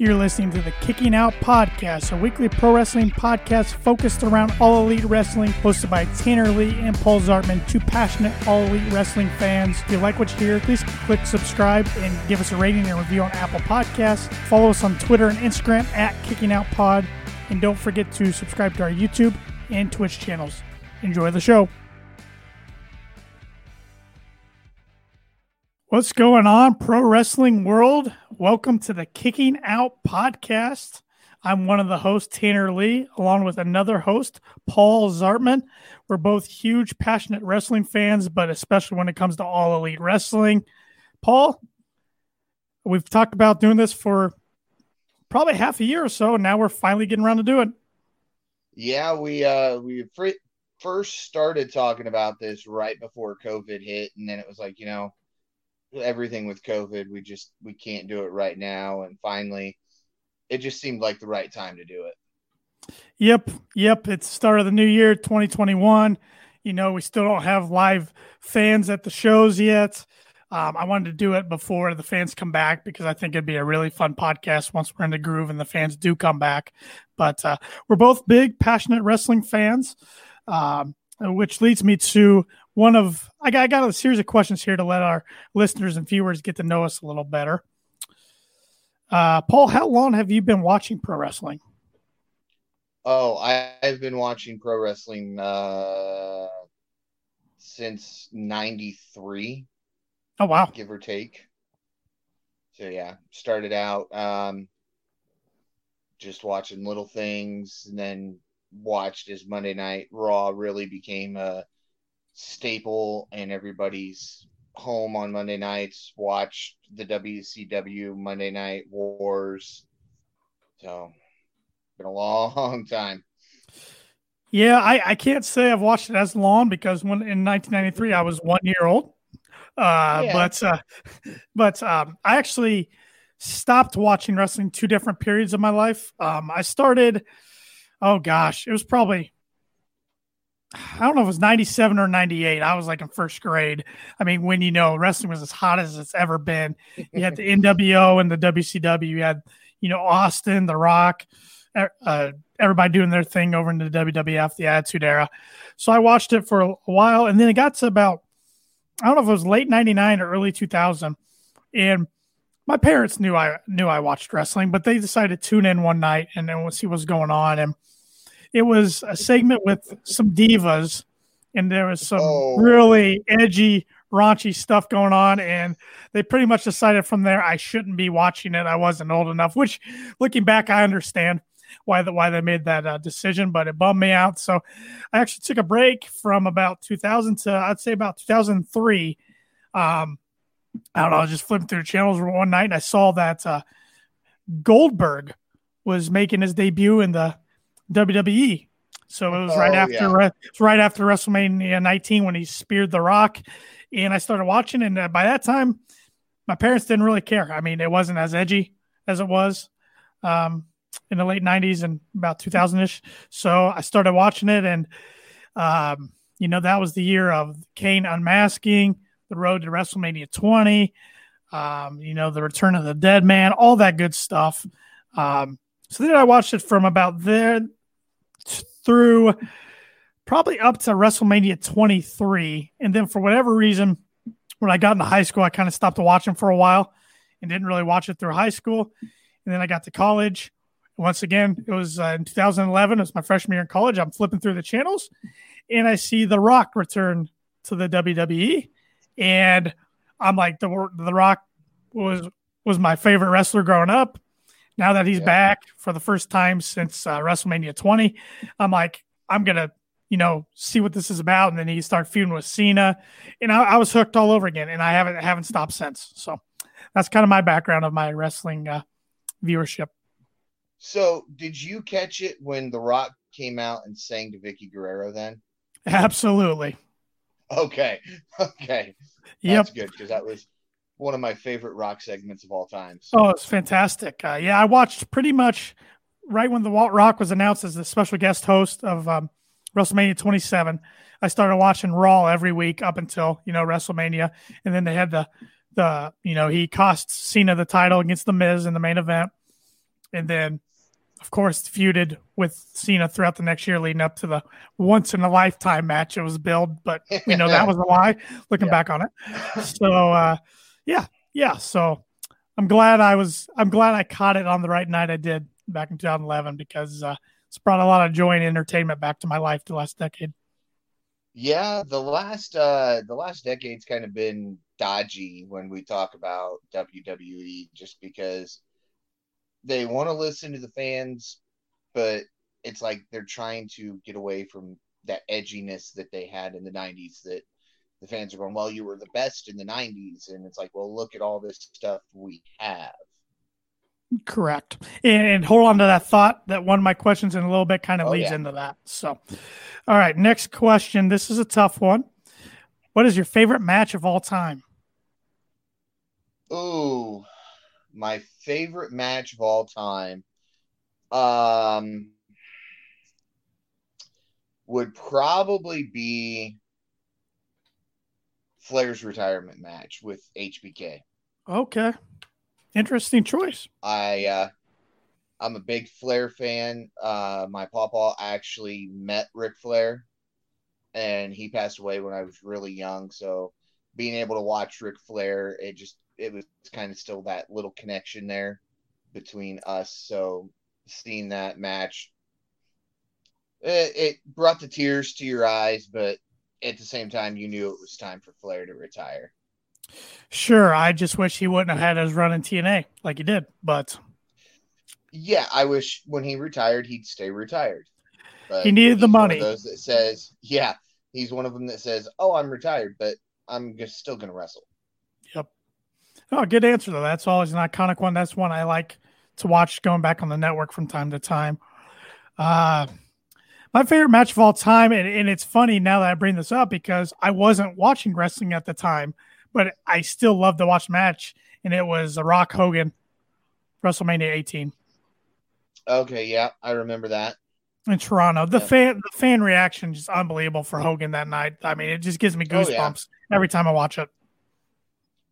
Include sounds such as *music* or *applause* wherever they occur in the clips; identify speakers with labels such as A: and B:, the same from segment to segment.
A: You're listening to the Kicking Out Podcast, a weekly pro wrestling podcast focused around all elite wrestling, hosted by Tanner Lee and Paul Zartman, two passionate all elite wrestling fans. If you like what you hear, please click subscribe and give us a rating and review on Apple Podcasts. Follow us on Twitter and Instagram at Kicking Out Pod, and don't forget to subscribe to our YouTube and Twitch channels. Enjoy the show. What's going on, pro wrestling world? Welcome to the Kicking Out podcast. I'm one of the hosts, Tanner Lee, along with another host, Paul Zartman. We're both huge, passionate wrestling fans, but especially when it comes to all elite wrestling. Paul, we've talked about doing this for probably half a year or so, and now we're finally getting around to doing it.
B: Yeah, we uh we fr- first started talking about this right before COVID hit, and then it was like, you know, everything with COVID. We just we can't do it right now, and finally, it just seemed like the right time to do it.
A: Yep, yep. It's start of the new year, 2021. You know, we still don't have live fans at the shows yet. Um, I wanted to do it before the fans come back because I think it'd be a really fun podcast once we're in the groove and the fans do come back. But uh, we're both big, passionate wrestling fans, um, which leads me to one of I got, I got a series of questions here to let our listeners and viewers get to know us a little better. Uh, Paul, how long have you been watching pro wrestling?
B: Oh, I, have been watching pro wrestling uh, since '93.
A: Oh wow,
B: give or take. So yeah, started out um, just watching little things, and then watched as Monday Night Raw really became a staple in everybody's home on Monday nights, watched the WCW Monday Night Wars. So, been a long *laughs* time.
A: Yeah, I, I can't say I've watched it as long because when in 1993 I was one year old. Uh, yeah. But uh, *laughs* but um, I actually stopped watching wrestling two different periods of my life. Um, I started, oh gosh, it was probably I don't know if it was 97 or 98. I was like in first grade. I mean, when you know wrestling was as hot as it's ever been, you had the *laughs* NWO and the WCW, you had, you know, Austin, The Rock, uh, everybody doing their thing over in the WWF, the Attitude Era. So I watched it for a while and then it got to about, I don't know if it was late 99 or early 2000. And my parents knew I knew I watched wrestling, but they decided to tune in one night and then we'll see what's going on. And it was a segment with some divas, and there was some oh. really edgy, raunchy stuff going on. And they pretty much decided from there I shouldn't be watching it. I wasn't old enough. Which, looking back, I understand why that why they made that uh, decision, but it bummed me out. So I actually took a break from about 2000 to I'd say about 2003. Um, I don't know. I was just flipping through the channels one night and I saw that uh, Goldberg was making his debut in the WWE. So it was right oh, after yeah. right after WrestleMania 19 when he speared The Rock, and I started watching. And uh, by that time, my parents didn't really care. I mean, it wasn't as edgy as it was um, in the late 90s and about 2000 ish. So I started watching it, and um, you know that was the year of Kane unmasking, the road to WrestleMania 20, um, you know the return of the Dead Man, all that good stuff. Um, so then I watched it from about there through probably up to WrestleMania 23. And then for whatever reason, when I got into high school, I kind of stopped watching for a while and didn't really watch it through high school. And then I got to college. Once again, it was uh, in 2011. It was my freshman year in college. I'm flipping through the channels and I see The Rock return to the WWE. And I'm like, The, the Rock was was my favorite wrestler growing up now that he's yeah. back for the first time since uh, WrestleMania 20, I'm like, I'm gonna, you know, see what this is about. And then he started feuding with Cena, and I, I, was hooked all over again, and I haven't haven't stopped since. So that's kind of my background of my wrestling uh, viewership.
B: So, did you catch it when The Rock came out and sang to Vickie Guerrero? Then,
A: absolutely.
B: Okay, *laughs* okay, that's yep. good because that was one of my favorite rock segments of all time.
A: So. Oh, it's fantastic. Uh, yeah, I watched pretty much right when the Walt Rock was announced as the special guest host of um, WrestleMania 27. I started watching Raw every week up until you know WrestleMania, and then they had the the you know he cost Cena the title against the Miz in the main event, and then of course, feuded with Cena throughout the next year, leading up to the once in a lifetime match it was billed, but we know that *laughs* was a lie. Looking yeah. back on it, so uh, yeah, yeah. So I'm glad I was. I'm glad I caught it on the right night. I did back in 2011 because uh, it's brought a lot of joy and entertainment back to my life the last decade.
B: Yeah, the last uh, the last decade's kind of been dodgy when we talk about WWE, just because they want to listen to the fans, but it's like they're trying to get away from that edginess that they had in the 90s that the fans are going, well, you were the best in the 90s. And it's like, well, look at all this stuff we have.
A: Correct. And, and hold on to that thought that one of my questions in a little bit kind of oh, leads yeah. into that. So, all right, next question. This is a tough one. What is your favorite match of all time?
B: Ooh, my favorite match of all time um would probably be Flair's retirement match with HBK.
A: Okay. Interesting choice.
B: I uh I'm a big Flair fan. Uh my papa actually met Ric Flair and he passed away when I was really young, so being able to watch Ric Flair, it just it was kind of still that little connection there between us. So seeing that match, it, it brought the tears to your eyes, but at the same time, you knew it was time for Flair to retire.
A: Sure, I just wish he wouldn't have had his run in TNA like he did, but
B: yeah, I wish when he retired he'd stay retired.
A: But he needed the money.
B: those that says, yeah, he's one of them that says, "Oh, I'm retired, but I'm just still going to wrestle."
A: Yep. Oh, good answer though. That's always an iconic one. That's one I like to watch going back on the network from time to time. Uh, my favorite match of all time, and, and it's funny now that I bring this up because I wasn't watching wrestling at the time, but I still love to watch the match, and it was The Rock Hogan, WrestleMania 18.
B: Okay, yeah, I remember that
A: in Toronto. The yeah. fan the fan reaction is unbelievable for Hogan that night. I mean, it just gives me goosebumps oh, yeah. every time I watch it.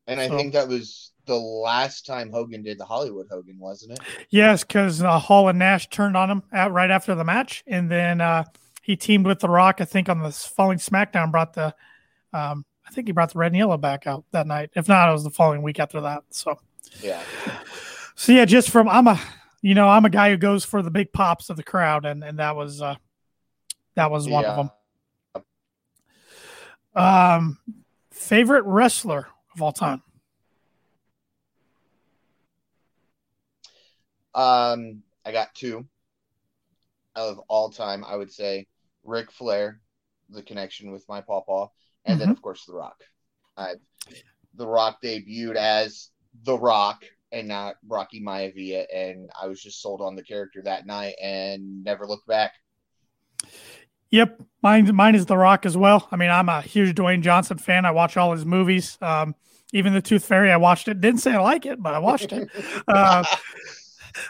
B: And I think that was the last time Hogan did the Hollywood Hogan, wasn't it?
A: Yes, because uh, Hall and Nash turned on him at, right after the match, and then uh, he teamed with The Rock. I think on the following SmackDown, brought the, um, I think he brought the red and yellow back out that night. If not, it was the following week after that. So,
B: yeah.
A: So yeah, just from I'm a, you know, I'm a guy who goes for the big pops of the crowd, and and that was uh, that was one yeah. of them. Um, favorite wrestler of all time.
B: Um, I got two of all time. I would say Ric Flair, the connection with my pawpaw, and mm-hmm. then of course The Rock. I, the Rock debuted as The Rock and not Rocky Maivia, and I was just sold on the character that night and never looked back.
A: Yep, mine mine is The Rock as well. I mean, I'm a huge Dwayne Johnson fan. I watch all his movies. Um, even the Tooth Fairy, I watched it. Didn't say I like it, but I watched it. *laughs* Uh,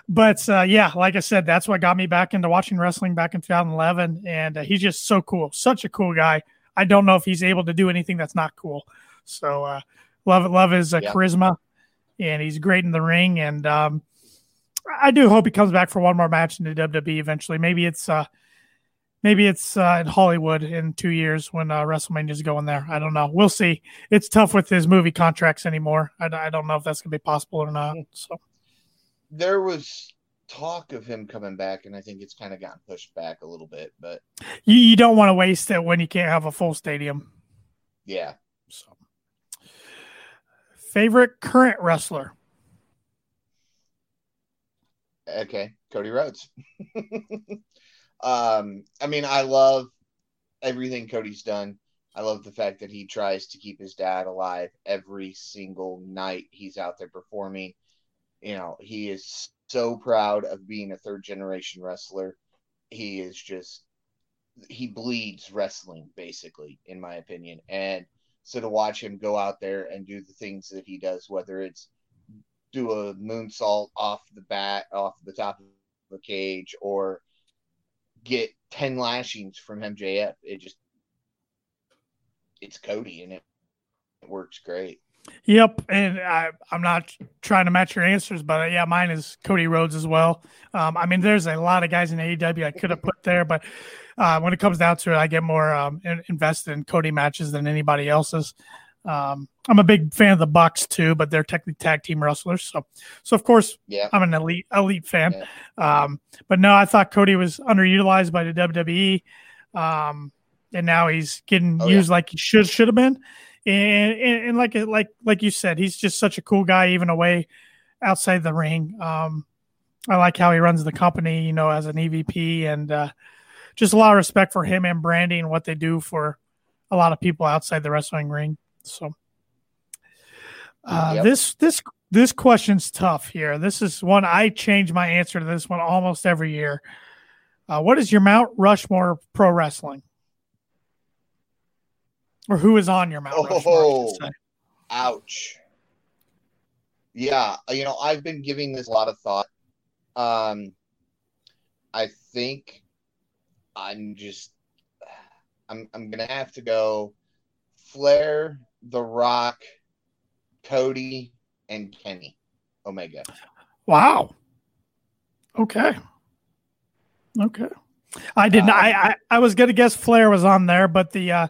A: but uh, yeah, like I said, that's what got me back into watching wrestling back in 2011. And uh, he's just so cool, such a cool guy. I don't know if he's able to do anything that's not cool. So uh, love love his uh, yeah. charisma, and he's great in the ring. And um, I do hope he comes back for one more match in the WWE eventually. Maybe it's uh, maybe it's uh, in Hollywood in two years when uh, WrestleMania is going there. I don't know. We'll see. It's tough with his movie contracts anymore. I, I don't know if that's gonna be possible or not. So
B: there was talk of him coming back, and I think it's kind of gotten pushed back a little bit. But
A: you, you don't want to waste it when you can't have a full stadium.
B: Yeah.
A: So, favorite current wrestler?
B: Okay, Cody Rhodes. *laughs* um, I mean, I love everything Cody's done. I love the fact that he tries to keep his dad alive every single night he's out there performing you know, he is so proud of being a third generation wrestler. He is just he bleeds wrestling basically in my opinion. And so to watch him go out there and do the things that he does whether it's do a moonsault off the bat off the top of the cage or get 10 lashings from MJF it just it's Cody and it, it works great.
A: Yep, and I, am not trying to match your answers, but uh, yeah, mine is Cody Rhodes as well. Um, I mean, there's a lot of guys in AEW I could have put there, but uh, when it comes down to it, I get more um, invested in Cody matches than anybody else's. Um, I'm a big fan of the Bucks too, but they're technically tag team wrestlers. So, so of course,
B: yeah,
A: I'm an elite elite fan. Yeah. Um, but no, I thought Cody was underutilized by the WWE, um, and now he's getting oh, used yeah. like he should should have been. And, and, and like like like you said, he's just such a cool guy, even away outside the ring. Um, I like how he runs the company, you know, as an EVP, and uh, just a lot of respect for him and Brandi and what they do for a lot of people outside the wrestling ring. So uh, yep. this this this question's tough here. This is one I change my answer to this one almost every year. Uh, what is your Mount Rushmore pro wrestling? Or who is on your Mount oh, Rushmore?
B: Ouch. Yeah, you know, I've been giving this a lot of thought. Um, I think I'm just I'm I'm gonna have to go Flair, The Rock, Cody, and Kenny Omega.
A: Wow. Okay. Okay. I didn't. Uh, I, I I was gonna guess Flair was on there, but the uh,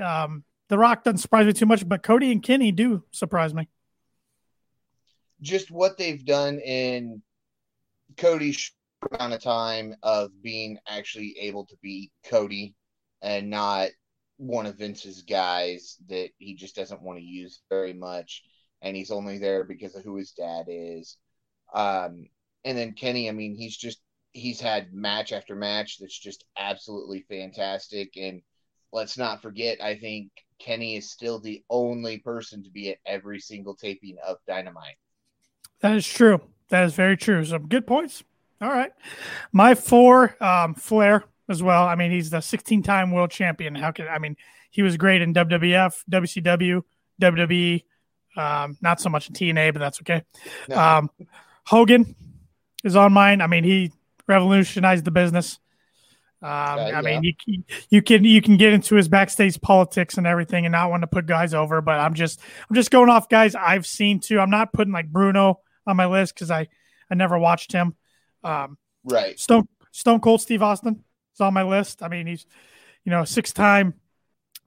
A: um, The Rock doesn't surprise me too much. But Cody and Kenny do surprise me.
B: Just what they've done in Cody's amount of time of being actually able to be Cody and not one of Vince's guys that he just doesn't want to use very much, and he's only there because of who his dad is. Um, and then Kenny, I mean, he's just he's had match after match that's just absolutely fantastic. And let's not forget, I think Kenny is still the only person to be at every single taping of Dynamite.
A: That is true. That is very true. Some good points. All right. My four, um, Flair as well. I mean, he's the 16 time world champion. How can, I mean, he was great in WWF, WCW, WWE, um, not so much in TNA, but that's okay. No. Um, Hogan is on mine. I mean, he revolutionized the business. Um, uh, yeah. I mean, you, you can you can get into his backstage politics and everything, and not want to put guys over. But I'm just I'm just going off guys I've seen too. I'm not putting like Bruno on my list because I I never watched him. Um,
B: right.
A: Stone Stone Cold Steve Austin is on my list. I mean, he's you know six time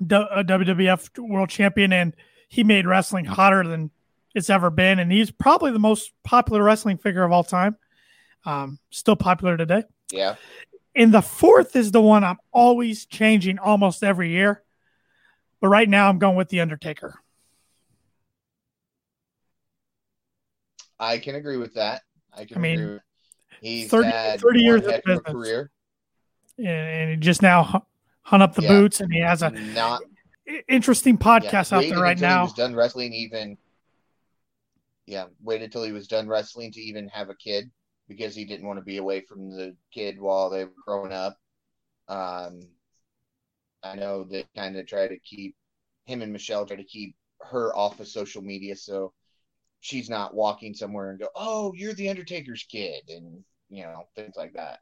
A: WWF World Champion, and he made wrestling hotter than it's ever been. And he's probably the most popular wrestling figure of all time. Um, still popular today.
B: Yeah.
A: And the fourth is the one I'm always changing almost every year. But right now I'm going with The Undertaker.
B: I can agree with that. I can
A: I mean,
B: agree.
A: He's 30, 30 years of business. career. And, he just now hung up the yeah. boots and he has a not interesting podcast yeah, out there right now. He
B: was done wrestling even yeah, waited till he was done wrestling to even have a kid because he didn't want to be away from the kid while they were growing up. Um, I know they kind of try to keep him and Michelle try to keep her off of social media so she's not walking somewhere and go, "Oh, you're the Undertaker's kid," and you know things like that.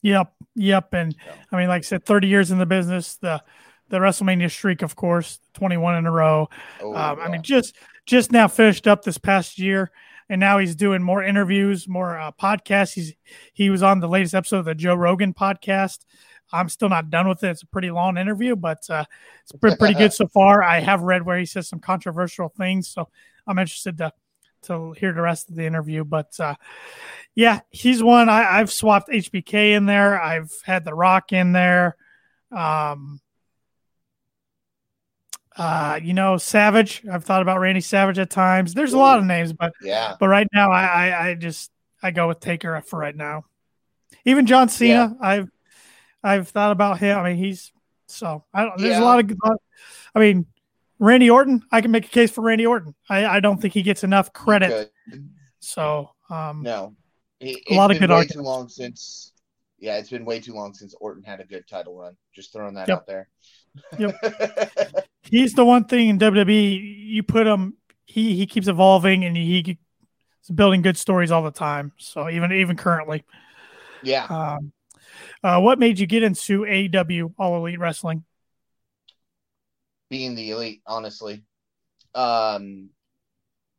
A: Yep, yep, and so. I mean, like I said, thirty years in the business, the the WrestleMania streak, of course, twenty one in a row. Oh, um, yeah. I mean, just just now finished up this past year, and now he's doing more interviews, more uh, podcasts. He's he was on the latest episode of the Joe Rogan podcast. I'm still not done with it. It's a pretty long interview, but uh, it's pretty, pretty good *laughs* so far. I have read where he says some controversial things, so I'm interested to to hear the rest of the interview. But uh, yeah, he's one. I, have swapped HBK in there. I've had The Rock in there. Um, uh, you know, Savage. I've thought about Randy Savage at times. There's a lot of names, but
B: yeah.
A: But right now, I, I, I just I go with Taker for right now. Even John Cena, yeah. I've I've thought about him. I mean, he's so I don't. There's yeah. a lot of. Good I mean, Randy Orton, I can make a case for Randy Orton. I, I don't think he gets enough credit. So um,
B: no,
A: it, a lot of good
B: way
A: arguments.
B: Too long since, yeah, it's been way too long since Orton had a good title run. Just throwing that yep. out there.
A: Yep. *laughs* He's the one thing in WWE. You put him, he he keeps evolving and he, he's building good stories all the time. So even even currently,
B: yeah.
A: Um, uh, what made you get into AEW All Elite Wrestling?
B: being the elite, honestly. um,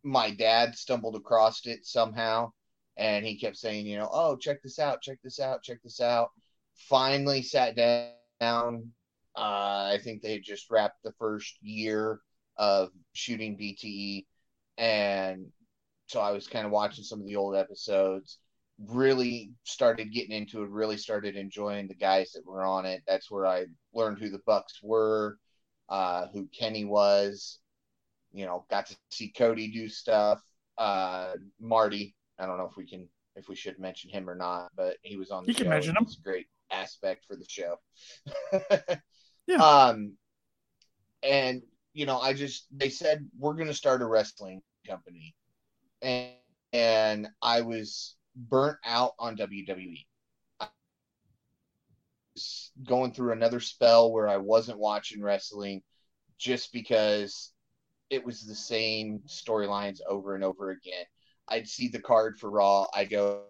B: my dad stumbled across it somehow and he kept saying, you know, oh, check this out, check this out, check this out. Finally sat down. Uh, I think they just wrapped the first year of shooting BTE. And so I was kind of watching some of the old episodes, really started getting into it, really started enjoying the guys that were on it. That's where I learned who the Bucks were, uh, who Kenny was, you know, got to see Cody do stuff. Uh, Marty, I don't know if we can, if we should mention him or not, but he was on the
A: you show. can mention him.
B: It's a great aspect for the show. *laughs*
A: yeah.
B: Um, and you know, I just they said we're going to start a wrestling company, and and I was burnt out on WWE. Going through another spell where I wasn't watching wrestling just because it was the same storylines over and over again. I'd see the card for Raw. I go,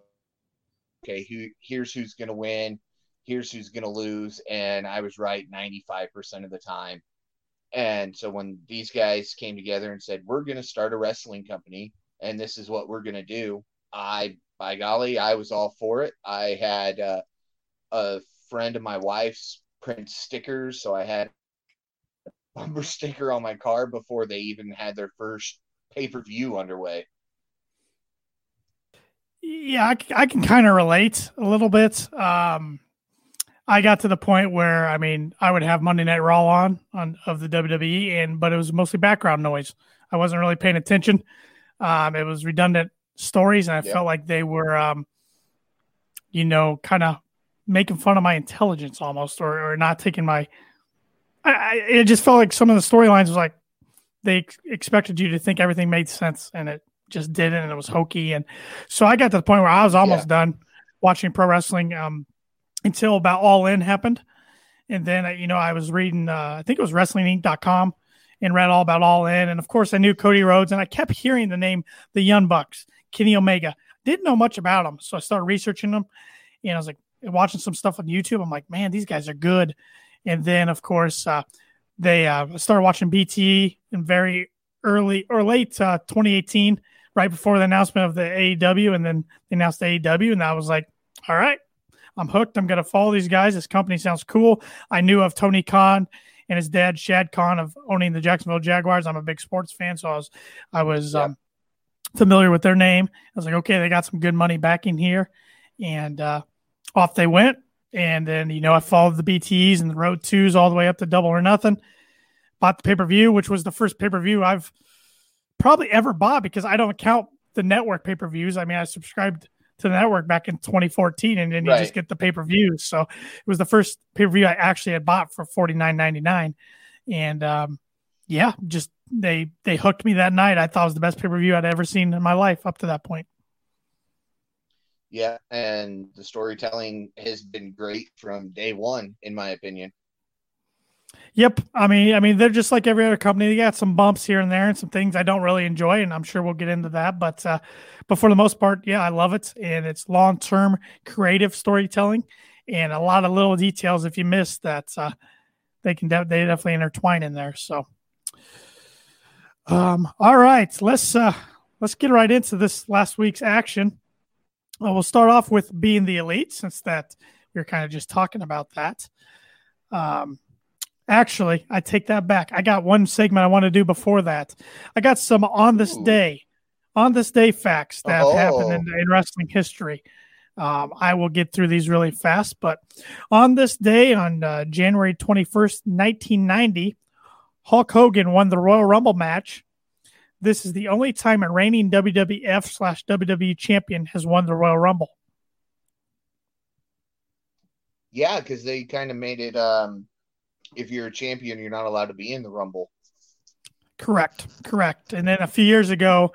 B: okay, who here's who's to win, here's who's going to lose, and I was right 95% of the time. And so when these guys came together and said, "We're going to start a wrestling company, and this is what we're going to do," I, by golly, I was all for it. I had uh, a friend of my wife's print stickers, so I had a bumper *laughs* sticker on my car before they even had their first pay per view underway.
A: Yeah, I, I can kind of relate a little bit. Um, I got to the point where I mean I would have Monday Night Raw on on of the WWE, and but it was mostly background noise. I wasn't really paying attention. Um, it was redundant stories, and I felt like they were, um, you know, kind of making fun of my intelligence almost, or, or not taking my. I, I, it just felt like some of the storylines was like they ex- expected you to think everything made sense, and it just didn't, and it was hokey. And so I got to the point where I was almost yeah. done watching pro wrestling. Um, until about All In happened. And then, you know, I was reading, uh, I think it was WrestlingInc.com and read all about All In. And of course, I knew Cody Rhodes and I kept hearing the name The Young Bucks, Kenny Omega. Didn't know much about them. So I started researching them and I was like watching some stuff on YouTube. I'm like, man, these guys are good. And then, of course, uh, they uh, started watching BT in very early or late uh, 2018, right before the announcement of the AEW. And then they announced the AEW. And I was like, all right, I'm hooked. I'm going to follow these guys. This company sounds cool. I knew of Tony Khan and his dad Shad Khan of owning the Jacksonville Jaguars. I'm a big sports fan, so I was I was yeah. um, familiar with their name. I was like, okay, they got some good money backing here, and uh, off they went. And then you know I followed the BTS and the Road Twos all the way up to Double or Nothing. Bought the pay per view, which was the first pay per view I've probably ever bought because I don't count the network pay per views. I mean, I subscribed to the network back in 2014, and then you right. just get the pay per views. So it was the first pay per view I actually had bought for 49.99, and um, yeah, just they they hooked me that night. I thought it was the best pay per view I'd ever seen in my life up to that point.
B: Yeah, and the storytelling has been great from day one, in my opinion.
A: Yep. I mean, I mean, they're just like every other company. They got some bumps here and there and some things I don't really enjoy, and I'm sure we'll get into that. But, uh, but for the most part, yeah, I love it, and it's long term creative storytelling, and a lot of little details. If you miss that, uh, they can de- they definitely intertwine in there. So, um, all right, let's uh, let's get right into this last week's action. Well, we'll start off with being the elite, since that we are kind of just talking about that. Um, Actually, I take that back. I got one segment I want to do before that. I got some on this Ooh. day, on this day facts that oh. happened in, in, wrestling history. Um, I will get through these really fast, but on this day, on uh, January 21st, 1990, Hulk Hogan won the Royal Rumble match. This is the only time a reigning WWF slash WWE champion has won the Royal Rumble.
B: Yeah, because they kind of made it um, if you're a champion, you're not allowed to be in the Rumble.
A: Correct, correct. And then a few years ago,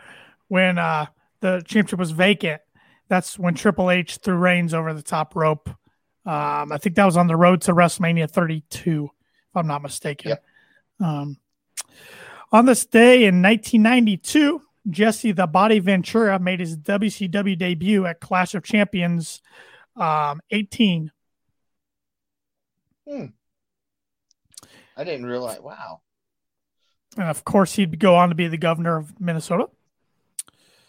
A: when uh, the championship was vacant, that's when Triple H threw Reigns over the top rope. Um, I think that was on the road to WrestleMania 32, if I'm not mistaken. Um, on this day in 1992, Jesse the Body Ventura made his WCW debut at Clash of Champions um, 18.
B: Hmm. I didn't realize. Wow.
A: And of course, he'd go on to be the governor of Minnesota.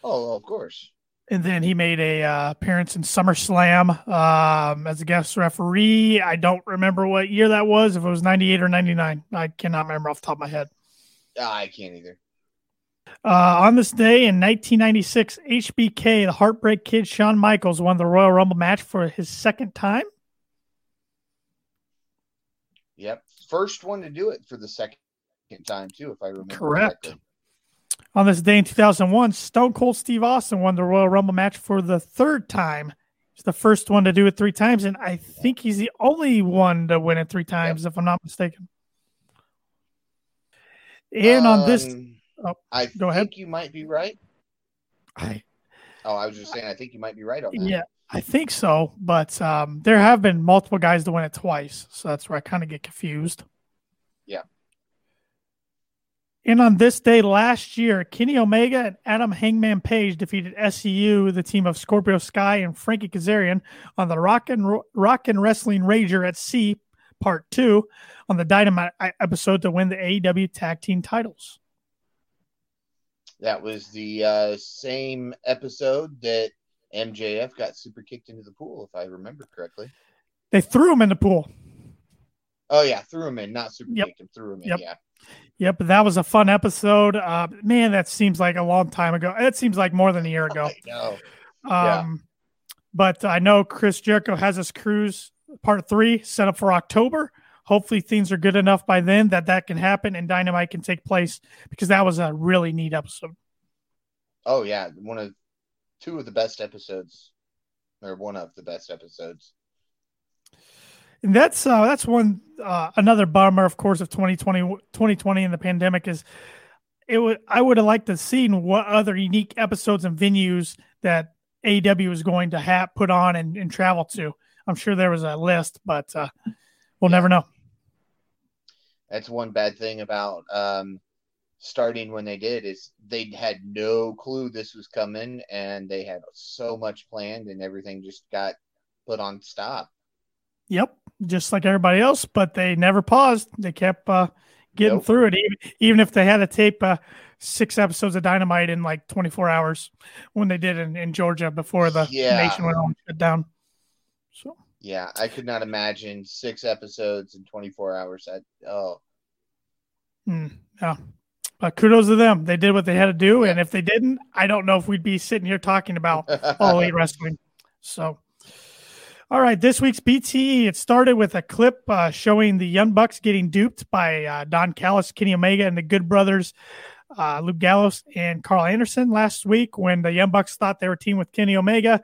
B: Oh, of course.
A: And then he made a uh, appearance in SummerSlam um, as a guest referee. I don't remember what year that was. If it was ninety eight or ninety nine, I cannot remember off the top of my head.
B: I can't either.
A: Uh, on this day in 1996, HBK, the Heartbreak Kid Shawn Michaels, won the Royal Rumble match for his second time.
B: Yep, first one to do it for the second time too, if I remember
A: correct. Correctly. On this day in 2001, Stone Cold Steve Austin won the Royal Rumble match for the third time. He's the first one to do it three times, and I think he's the only one to win it three times, yep. if I'm not mistaken. And um, on this, um,
B: oh, I go ahead. You might be right.
A: I.
B: Oh, I was just saying. I think you might be right on that.
A: Yeah, I think so. But um, there have been multiple guys to win it twice, so that's where I kind of get confused.
B: Yeah.
A: And on this day last year, Kenny Omega and Adam Hangman Page defeated SCU, the team of Scorpio Sky and Frankie Kazarian, on the Rock and Rock and Wrestling Rager at Sea Part Two on the Dynamite episode to win the AEW Tag Team titles.
B: That was the uh, same episode that MJF got super kicked into the pool, if I remember correctly.
A: They threw him in the pool.
B: Oh yeah, threw him in, not super yep. kicked him, threw him in.
A: Yep.
B: Yeah.
A: Yep, that was a fun episode. Uh, man, that seems like a long time ago. It seems like more than a year *laughs* ago.
B: I know.
A: Um, yeah. But I know Chris Jericho has his cruise part three set up for October. Hopefully, things are good enough by then that that can happen and Dynamite can take place because that was a really neat episode.
B: Oh yeah, one of two of the best episodes, or one of the best episodes.
A: And that's uh, that's one uh, another bummer, of course, of 2020, 2020 and the pandemic is it would I would have liked to seen what other unique episodes and venues that AW was going to have put on and, and travel to. I'm sure there was a list, but uh, we'll yeah. never know.
B: That's one bad thing about um, starting when they did is they had no clue this was coming, and they had so much planned, and everything just got put on stop.
A: Yep, just like everybody else, but they never paused. They kept uh, getting nope. through it, even, even if they had to tape uh, six episodes of Dynamite in like 24 hours when they did in, in Georgia before the yeah. nation went on shut down. So
B: yeah, I could not imagine six episodes in 24 hours. That oh,
A: mm, yeah. But kudos to them. They did what they had to do, yeah. and if they didn't, I don't know if we'd be sitting here talking about *laughs* all elite wrestling. So, all right, this week's BTE. It started with a clip uh, showing the Young Bucks getting duped by uh, Don Callis, Kenny Omega, and the Good Brothers, uh, Luke Gallows and Karl Anderson last week when the Young Bucks thought they were team with Kenny Omega.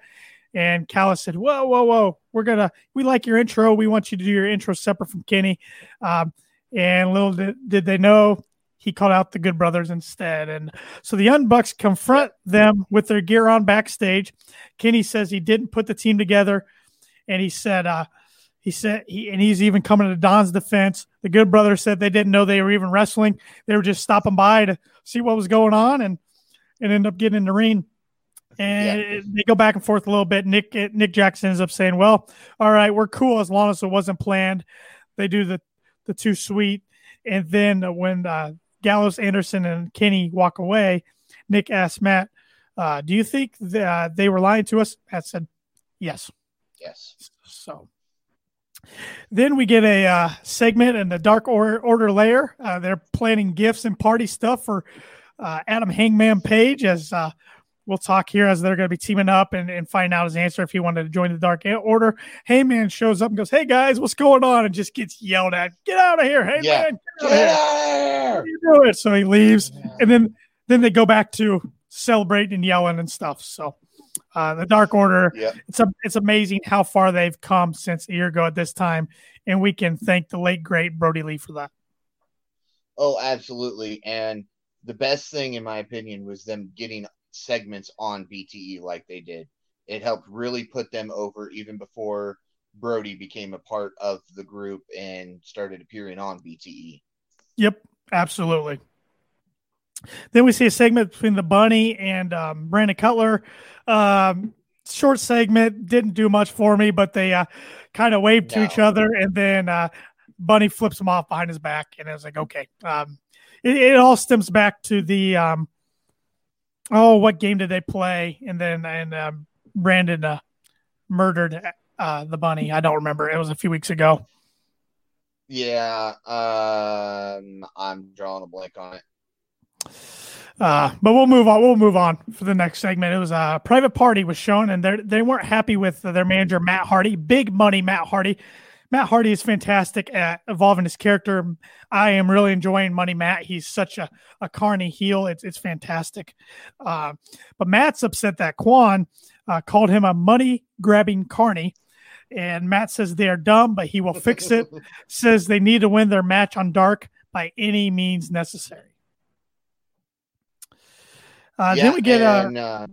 A: And Callis said, "Whoa, whoa, whoa! We're gonna we like your intro. We want you to do your intro separate from Kenny." Um, and little did, did they know, he called out the Good Brothers instead. And so the Young Bucks confront them with their gear on backstage. Kenny says he didn't put the team together, and he said, uh, he said he and he's even coming to Don's defense. The Good Brothers said they didn't know they were even wrestling. They were just stopping by to see what was going on and and end up getting in the ring. And yeah. they go back and forth a little bit. Nick Nick Jackson ends up saying, "Well, all right, we're cool as long as it wasn't planned." They do the the two sweet, and then when uh, Gallows, Anderson, and Kenny walk away, Nick asked Matt, uh, "Do you think that uh, they were lying to us?" Matt said, "Yes."
B: Yes.
A: So then we get a uh, segment in the Dark Order, Order layer. Uh, they're planning gifts and party stuff for uh, Adam Hangman Page as uh, we'll talk here as they're going to be teaming up and, and find out his answer if he wanted to join the Dark Order. Hangman shows up and goes, Hey guys, what's going on? And just gets yelled at, Get out of here, Hangman. Yeah. Get,
B: out, get out here.
A: You do it. So he leaves. Yeah. And then then they go back to celebrating and yelling and stuff. So uh, the Dark Order,
B: yeah.
A: it's a, it's amazing how far they've come since a year ago at this time. And we can thank the late great Brodie Lee for that.
B: Oh, absolutely. And the best thing, in my opinion, was them getting segments on BTE like they did. It helped really put them over even before Brodie became a part of the group and started appearing on BTE.
A: Yep, absolutely. Then we see a segment between the bunny and um, Brandon Cutler. Um, short segment didn't do much for me, but they uh, kind of waved no. to each other, and then uh, Bunny flips him off behind his back, and I was like, okay. Um, it, it all stems back to the um, oh, what game did they play? And then and um, Brandon uh, murdered uh, the bunny. I don't remember. It was a few weeks ago.
B: Yeah, um, I'm drawing a blank on it.
A: Uh, but we'll move on. We'll move on for the next segment. It was a uh, private party was shown, and they they weren't happy with their manager Matt Hardy. Big money Matt Hardy. Matt Hardy is fantastic at evolving his character. I am really enjoying Money Matt. He's such a, a carny heel. It's it's fantastic. Uh, but Matt's upset that Quen uh, called him a money grabbing carny. And Matt says they are dumb, but he will fix it. *laughs* says they need to win their match on Dark by any means necessary.
B: Uh, yeah, then we get a uh,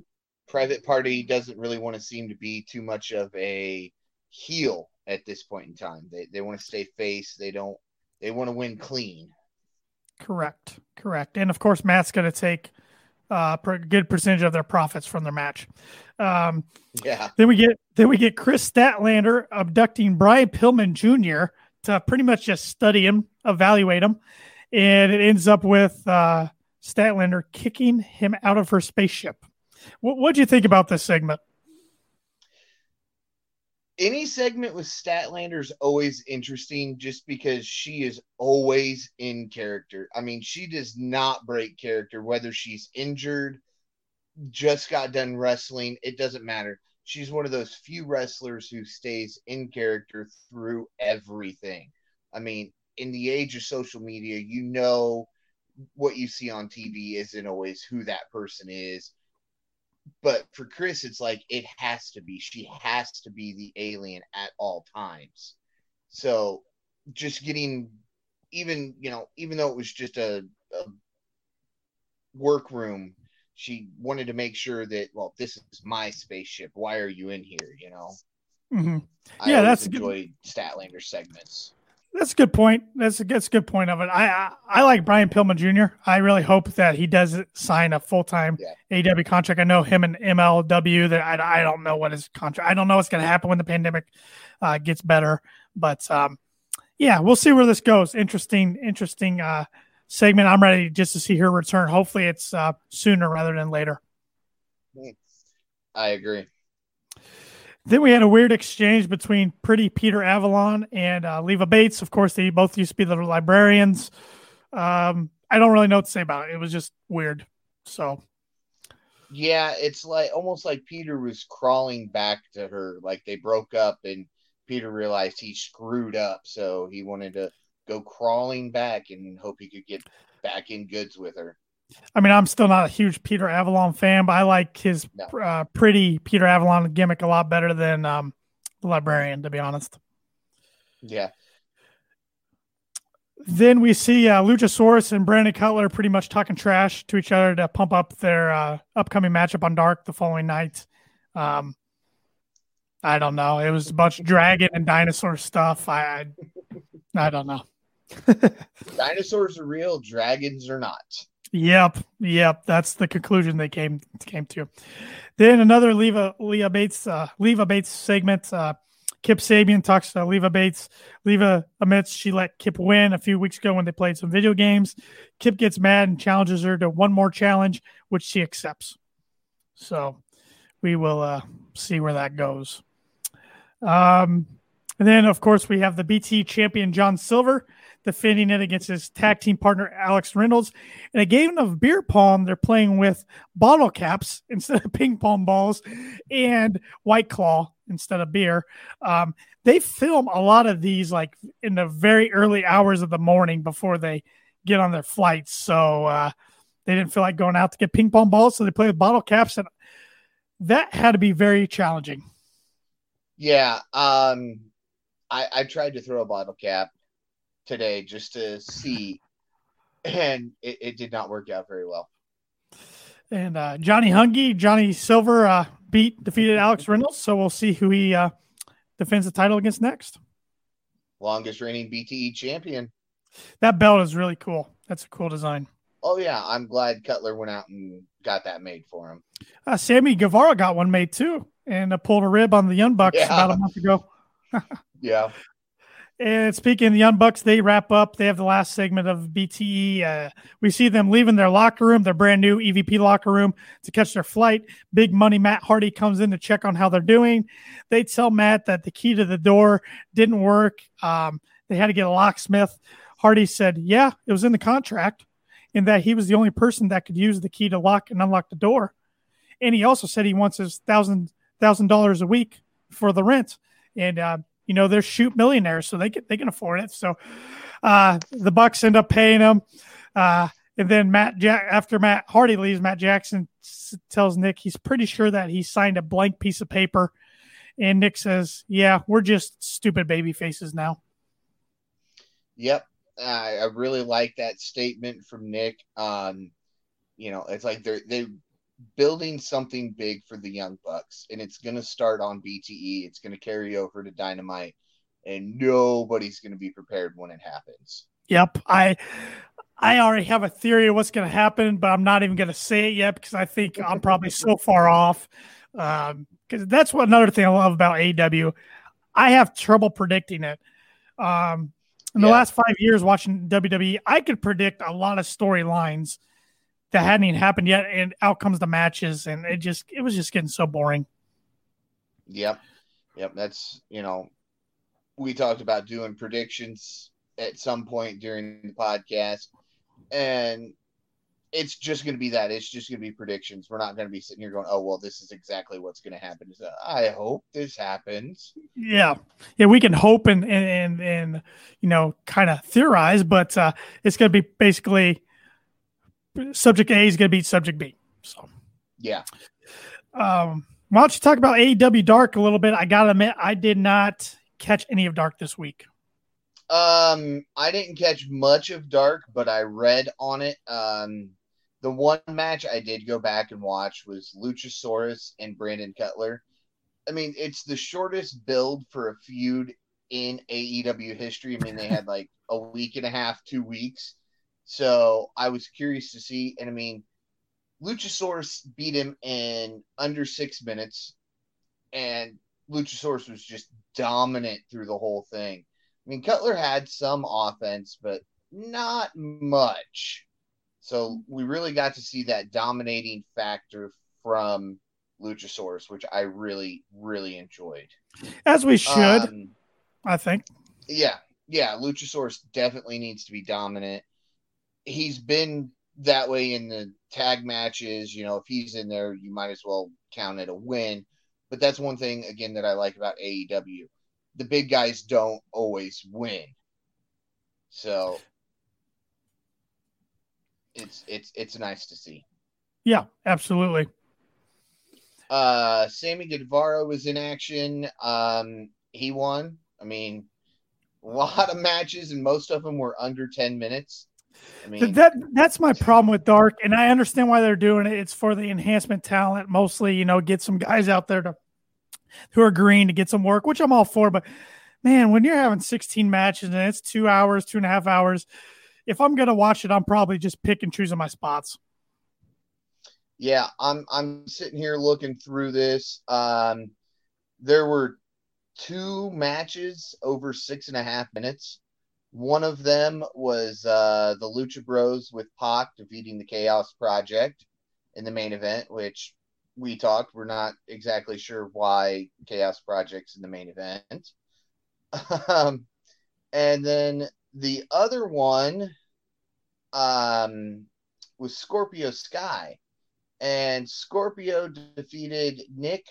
B: private party doesn't really want to seem to be too much of a heel at this point in time. They they want to stay face. They don't. They want to win clean.
A: Correct. Correct. And of course, Matt's going to take uh, a good percentage of their profits from their match. Um,
B: yeah.
A: Then we get then we get Kris Statlander abducting Brian Pillman Jr. to pretty much just study him, evaluate him, and it ends up with uh, Statlander kicking him out of her spaceship. What what do you think about this segment?
B: Any segment with Statlander is always interesting just because she is always in character. I mean, she does not break character, whether she's injured, just got done wrestling, it doesn't matter. She's one of those few wrestlers who stays in character through everything. I mean, in the age of social media, you know what you see on TV isn't always who that person is. But for Kris, it's like it has to be. She has to be the alien at all times. So just getting even, you know, even though it was just a, a workroom, she wanted to make sure that, well, this is my spaceship. Why are you in here? You know?
A: Mm-hmm. Yeah, that's
B: enjoyed good... Statlander segments.
A: That's a good point. That's a, that's a good point of it. I, I, I like Brian Pillman Jr. I really hope that he does sign a full time yeah. AW contract. I know him and MLW. That I, I don't know what his contract. I don't know what's going to happen when the pandemic uh, gets better. But um, yeah, we'll see where this goes. Interesting, interesting uh, segment. I'm ready just to see her return. Hopefully, it's uh, sooner rather than later.
B: I agree.
A: Then we had a weird exchange between Pretty Peter Avalon and uh, Leva Bates. Of course, they both used to be the librarians. Um, I don't really know what to say about it. It was just weird. So,
B: yeah, it's like almost like Peter was crawling back to her. Like they broke up, and Peter realized he screwed up, so he wanted to go crawling back and hope he could get back in goods with her.
A: I mean, I'm still not a huge Peter Avalon fan, but I like his no. uh, pretty Peter Avalon gimmick a lot better than um, the librarian, to be honest.
B: Yeah.
A: Then we see uh, Luchasaurus and Brandon Cutler pretty much talking trash to each other to pump up their uh, upcoming matchup on Dark the following night. Um, I don't know. It was a bunch of dragon and dinosaur stuff. I, I, I don't know. *laughs*
B: Dinosaurs are real, dragons are not.
A: Yep, yep. That's the conclusion they came came to. Then another Leva Leva Bates uh, Leva Bates segment. Uh, Kip Sabian talks to Leva Bates. Leva admits she let Kip win a few weeks ago when they played some video games. Kip gets mad and challenges her to one more challenge, which she accepts. So we will uh, see where that goes. Um, and then, of course, we have the BT champion John Silver defending it against his tag team partner Alex Reynolds. In a game of beer pong, they're playing with bottle caps *laughs* instead of ping pong balls and White Claw instead of beer. Um, they film a lot of these like in the very early hours of the morning before they get on their flights. So uh, they didn't feel like going out to get ping pong balls, so they play with bottle caps, and that had to be very challenging.
B: Yeah, um, I, I tried to throw a bottle cap today just to see, and it, it did not work out very well.
A: And uh, Johnny Hungee, Johnny Silver uh, beat defeated Alex *laughs* Reynolds, so we'll see who he uh, defends the title against next.
B: Longest reigning BTE champion.
A: That belt is really cool. That's a cool design.
B: Oh yeah, I'm glad Cutler went out and got that made for him.
A: Uh, Sammy Guevara got one made too, and uh, pulled a rib on the Young Bucks yeah. about a month ago. *laughs*
B: yeah.
A: And speaking of the Young Bucks, they wrap up. They have the last segment of BTE. Uh, we see them leaving their locker room, their brand new EVP locker room, to catch their flight. Big money Matt Hardy comes in to check on how they're doing. They tell Matt that the key to the door didn't work. Um, they had to get a locksmith. Hardy said, Yeah, it was in the contract, and that he was the only person that could use the key to lock and unlock the door. And he also said he wants his thousand thousand dollars a week for the rent. And uh, you know they're shoot millionaires, so they can they can afford it. So uh, the Bucks end up paying them. uh, and then Matt Jack after Matt Hardy leaves, Matt Jackson tells Nick he's pretty sure that he signed a blank piece of paper, and Nick says, "Yeah, we're just stupid baby faces now."
B: Yep, I, I really like that statement from Nick. Um, you know, it's like they're they building something big for the Young Bucks, and it's going to start on BTE. It's going to carry over to Dynamite, and nobody's going to be prepared when it happens.
A: Yep, I I already have a theory of what's going to happen, but I'm not even going to say it yet because I think I'm probably so *laughs* far off. Um, because um, that's what another thing I love about AEW. I have trouble predicting it. Um, in the yeah. last five years watching WWE, I could predict a lot of storylines that hadn't even happened yet, and out comes the matches, and it just it was just getting so boring.
B: Yep, yep. That's you know, we talked about doing predictions at some point during the podcast, and it's just going to be that. It's just going to be predictions. We're not going to be sitting here going, "Oh, well, this is exactly what's going to happen." So I hope this happens.
A: Yeah, yeah, we can hope and and and, and you know, kind of theorize, but uh, it's going to be basically subject A is going to beat subject B. So,
B: yeah.
A: Um, why don't you talk about AEW Dark a little bit? I gotta admit, I did not catch any of Dark this week.
B: Um, I didn't catch much of Dark, but I read on it. Um, the one match I did go back and watch was Luchasaurus and Brandon Cutler. I mean, it's the shortest build for a feud in AEW history. I mean, they had like a week and a half, two weeks. So I was curious to see. And I mean, Luchasaurus beat him in under six minutes, and Luchasaurus was just dominant through the whole thing. I mean, Cutler had some offense, but not much. So we really got to see that dominating factor from Luchasaurus, which I really, really enjoyed.
A: As we should, um, I think.
B: Yeah, yeah. Luchasaurus definitely needs to be dominant he's been that way in the tag matches. You know, if he's in there, you might as well count it a win. But that's one thing again that I like about AEW. The big guys don't always win. So it's it's it's nice to see.
A: Yeah, absolutely.
B: Uh Sammy Guevara was in action. Um he won. I mean, *laughs* a lot of matches and most of them were under 10 minutes.
A: I mean, that that's my problem with Dark, and I understand why they're doing it. It's for the enhancement talent, mostly. You know, get some guys out there to who are green to get some work, which I'm all for. But man, when you're having 16 matches and it's two hours, two and a half hours, if I'm gonna watch it, I'm probably just pick and choosing my spots.
B: Yeah, I'm I'm sitting here looking through this. Um, there were two matches over six and a half minutes. One of them was uh, the Lucha Bros with Pac defeating the Chaos Project in the main event, which we talked. We're not exactly sure why Chaos Project's in the main event. *laughs* um, and then the other one um, was Scorpio Sky. And Scorpio defeated Nick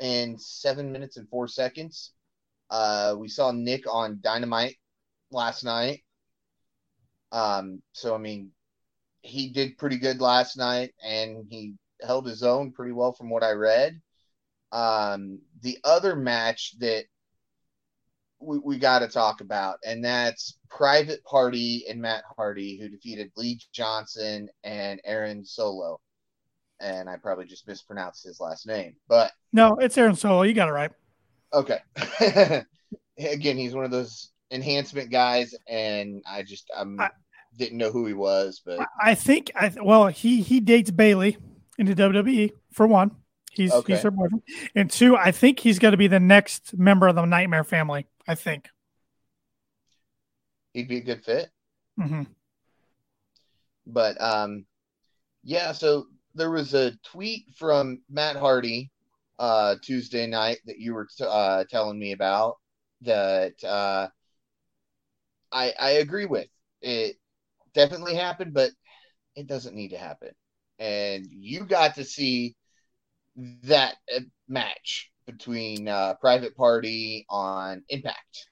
B: in seven minutes and four seconds. Uh, we saw Nick on Dynamite last night. Um, so I mean, he did pretty good last night, and he held his own pretty well from what I read. Um, the other match that we, we got to talk about, and that's Private Party and Matt Hardy, who defeated Lee Johnson and Aaron Solo. And I probably just mispronounced his last name, but
A: no, it's Aaron Solo. You got it right.
B: Okay. *laughs* Again, he's one of those enhancement guys, and I just I'm I, didn't know who he was, but
A: I think I well he he dates Bayley into WWE for one. He's okay. he's her boyfriend, and two, I think he's going to be the next member of the Nightmare family. I think.
B: he'd be a good fit.
A: Mm-hmm.
B: But um, yeah. So there was a tweet from Matt Hardy uh, Tuesday night that you were t- uh, telling me about that uh, I I agree with. It definitely happened, but it doesn't need to happen. And you got to see that uh, match between uh, Private Party on Impact.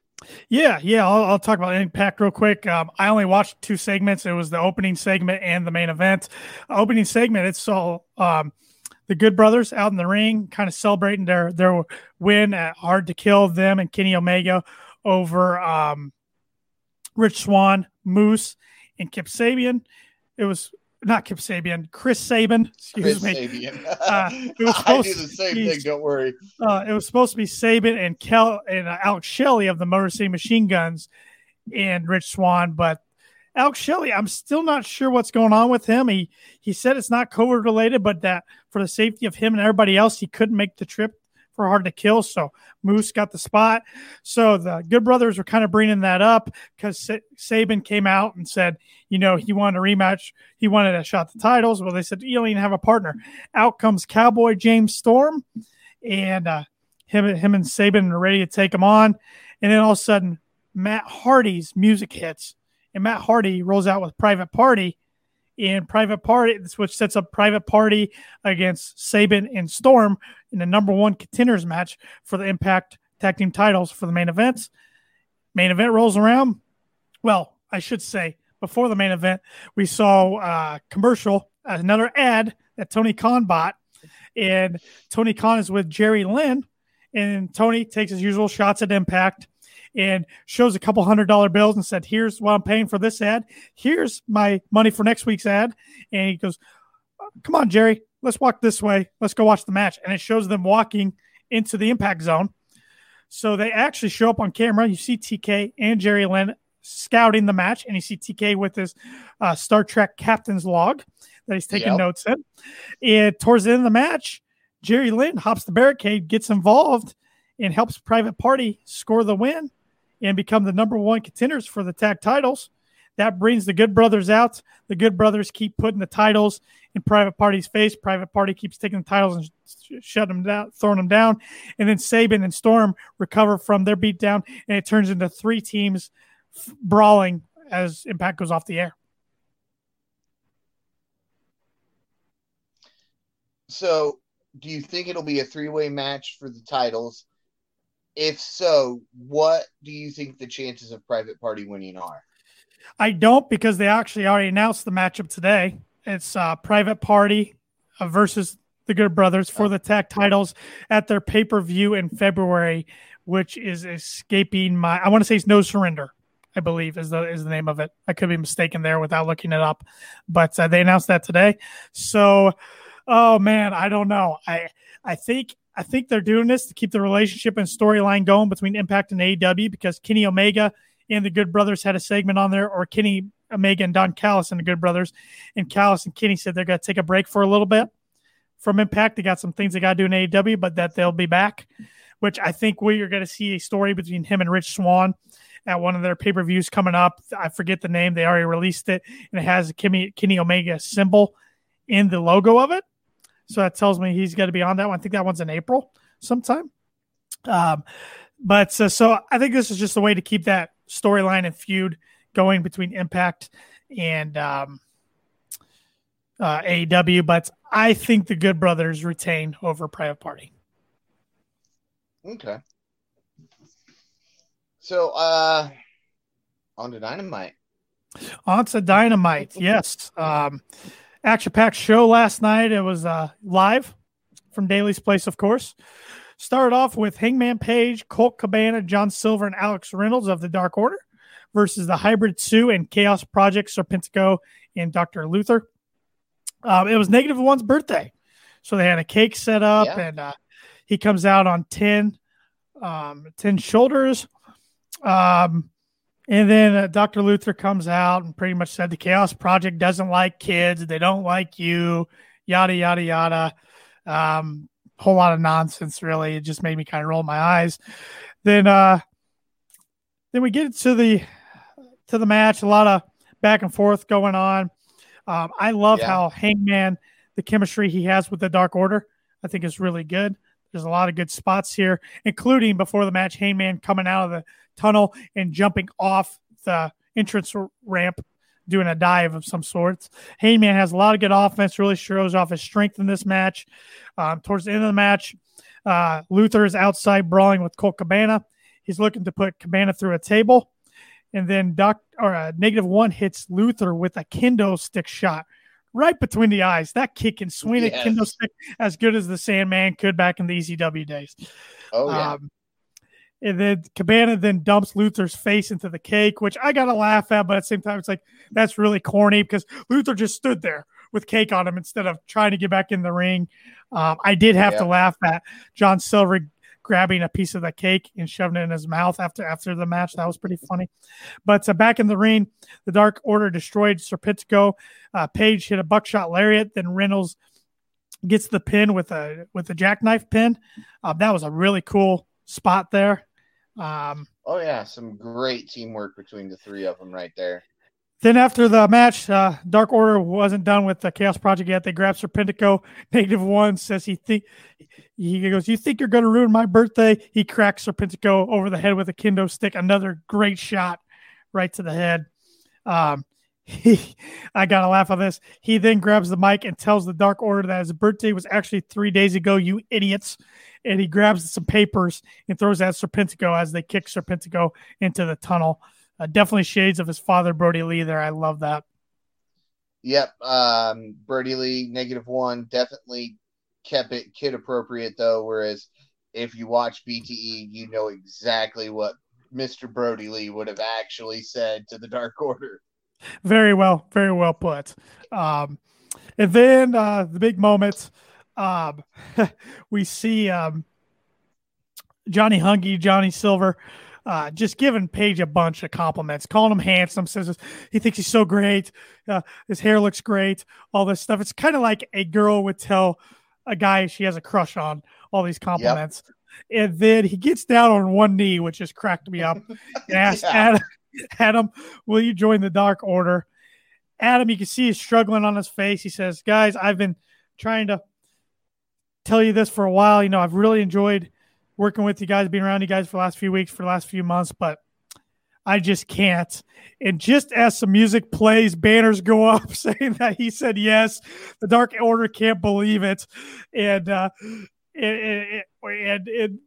A: Yeah, yeah. I'll, I'll, talk about Impact real quick. Um, I only watched two segments. It was the opening segment and the main event. Opening segment, it's all um, the Good Brothers out in the ring, kind of celebrating their their win at Hard to Kill them and Kenny Omega over um, Rich Swann, Moose, and Kip Sabian. It was not Kip Sabian, Chris Sabin. Excuse
B: Chris
A: me.
B: Sabian. *laughs* Uh, it was *laughs* supposed I do the same be, thing. Don't worry.
A: Uh, it was supposed to be Sabin and Kel and uh, Alex Shelley of the Motor City Machine Guns and Rich Swann, but Alex Shelley, I'm still not sure what's going on with him. He he said it's not COVID related, but that for the safety of him and everybody else, he couldn't make the trip for hard to kill. So Moose got the spot. So the Good Brothers were kind of bringing that up because Sabin came out and said, you know, he wanted a rematch. He wanted a shot at the titles. Well, they said, you don't even have a partner. Out comes Cowboy James Storm, and uh, him, him and Sabin are ready to take him on. And then all of a sudden, Matt Hardy's music hits, and Matt Hardy rolls out with Private Party in Private Party, which sets up Private Party against Sabin and Storm in the number one contenders match for the Impact Tag Team titles for the main events. Main event rolls around. Well, I should say before the main event, we saw a commercial, another ad that Tony Khan bought, and Tony Khan is with Jerry Lynn, and Tony takes his usual shots at Impact and shows a couple hundred dollar bills and said, Here's what I'm paying for this ad. Here's my money for next week's ad. And he goes, Come on, Jerry, let's walk this way. Let's go watch the match. And it shows them walking into the impact zone. So they actually show up on camera. You see TK and Jerry Lynn scouting the match, and you see TK with his uh, Star Trek captain's log that he's taking yep. notes in. And towards the end of the match, Jerry Lynn hops the barricade, gets involved, and helps Private Party score the win and become the number one contenders for the tag titles. That brings the Good Brothers out. The Good Brothers keep putting the titles in Private Party's face. Private Party keeps taking the titles and sh- shutting them down, throwing them down. And then Sabin and Storm recover from their beatdown, and it turns into three teams f- brawling as Impact goes off the air.
B: So, do you think it'll be a three way match for the titles? If so, what do you think the chances of Private Party winning are?
A: I don't because they actually already announced the matchup today. It's uh, Private Party uh, versus the Good Brothers for the tag titles at their pay per view in February, which is escaping my. I want to say it's No Surrender. I believe is the is the name of it. I could be mistaken there without looking it up, but uh, they announced that today. So, oh man, I don't know. I I think I think they're doing this to keep the relationship and storyline going between Impact and AEW because Kenny Omega and the Good Brothers had a segment on there, or Kenny Omega and Don Callis and the Good Brothers. And Callis and Kenny said they're going to take a break for a little bit from Impact. They got some things they got to do in AEW, but that they'll be back, which I think we are going to see a story between him and Rich Swann at one of their pay per views coming up. I forget the name. They already released it, and it has a Kenny, Kenny Omega symbol in the logo of it. So that tells me he's going to be on that one. I think that one's in April sometime. Um, but uh, so I think this is just a way to keep that storyline and feud going between Impact and um, uh, AEW. But I think the Good Brothers retain over Private Party.
B: Okay. So, uh, on to Dynamite.
A: On to Dynamite, yes. Um, action packed show last night. It was uh, live from Daily's Place, of course. Started off with Hangman Page, Colt Cabana, John Silver, and Alex Reynolds of the Dark Order versus the Hybrid Two and Chaos Project, Serpentico and Dr. Luther. Um, it was Negative One's birthday. So they had a cake set up, yeah. and uh, he comes out on 10, um, 10 shoulders. Um, and then uh, Dr. Luther comes out and pretty much said the Chaos Project doesn't like kids. They don't like you, yada, yada, yada. Um, whole lot of nonsense, really. It just made me kind of roll my eyes. Then, uh, then we get to the to the match. A lot of back and forth going on. Um, I love yeah. how Hangman, the chemistry he has with the Dark Order, I think is really good. There's a lot of good spots here, including before the match, Hangman coming out of the tunnel and jumping off the entrance ramp, doing a dive of some sorts. Hangman has a lot of good offense, really shows off his strength in this match. Um, towards the end of the match, uh, Luther is outside brawling with Colt Cabana. He's looking to put Cabana through a table. And then Doc or uh, negative one hits Luther with a kendo stick shot right between the eyes. That kick and swing yes. a kendo stick as good as the Sandman could back in the ECW days.
B: Oh yeah. Um,
A: and then Cabana then dumps Luther's face into the cake, which I gotta laugh at, but at the same time, it's like that's really corny because Luther just stood there with cake on him instead of trying to get back in the ring. Um, I did have yeah. to laugh at John Silver grabbing a piece of the cake and shoving it in his mouth after after the match. That was pretty funny. But uh, back in the ring, the Dark Order destroyed Serpentico. Uh, Page hit a buckshot lariat. Then Reynolds gets the pin with a with a jackknife pin. Uh, that was a really cool spot there. Um,
B: oh yeah, some great teamwork between the three of them right there.
A: Then after the match, uh, Dark Order wasn't done with the Chaos Project yet. They grab Serpentico. *laughs* Negative one says he think he goes, "You think you're going to ruin my birthday?" He cracks Serpentico over the head with a kendo stick. Another great shot, right to the head. Um, he, *laughs* I gotta laugh at this. He then grabs the mic and tells the Dark Order that his birthday was actually three days ago. You idiots! And he grabs some papers and throws at Serpentico as they kick Serpentico into the tunnel. Uh, definitely shades of his father, Brodie Lee. There, I love that.
B: Yep, um, Brodie Lee negative one definitely kept it kid appropriate though. Whereas if you watch BTE, you know exactly what Mr. Brodie Lee would have actually said to the Dark Order.
A: Very well, very well put. Um, and then uh, the big moment, um, *laughs* we see um, Johnny Hungee, Johnny Silver uh, just giving Page a bunch of compliments, calling him handsome, says he thinks he's so great, uh, his hair looks great, all this stuff. It's kind of like a girl would tell a guy she has a crush on all these compliments. Yep. And then he gets down on one knee, which just cracked me up, *laughs* and asks yeah. Adam, Adam, will you join the Dark Order? Adam, you can see he's struggling on his face. He says, Guys, I've been trying to tell you this for a while. You know, I've really enjoyed working with you guys, being around you guys for the last few weeks, for the last few months, but I just can't. And just as some music plays, banners go *laughs* up saying that he said yes. The Dark Order can't believe it, and uh, and, and, and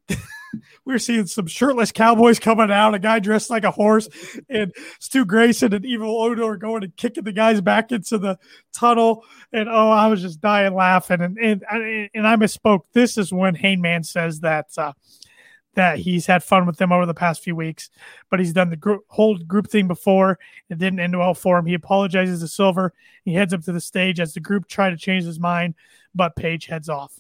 A: we are seeing some shirtless cowboys coming out, a guy dressed like a horse, and Stu Grayson and Evil Uno are going and kicking the guys back into the tunnel. And oh, I was just dying laughing. And and and I misspoke. This is when Hangman says that uh, that he's had fun with them over the past few weeks, but he's done the group, whole group thing before. It didn't end well for him. He apologizes to Silver. He heads up to the stage as the group try to change his mind, but Page heads off.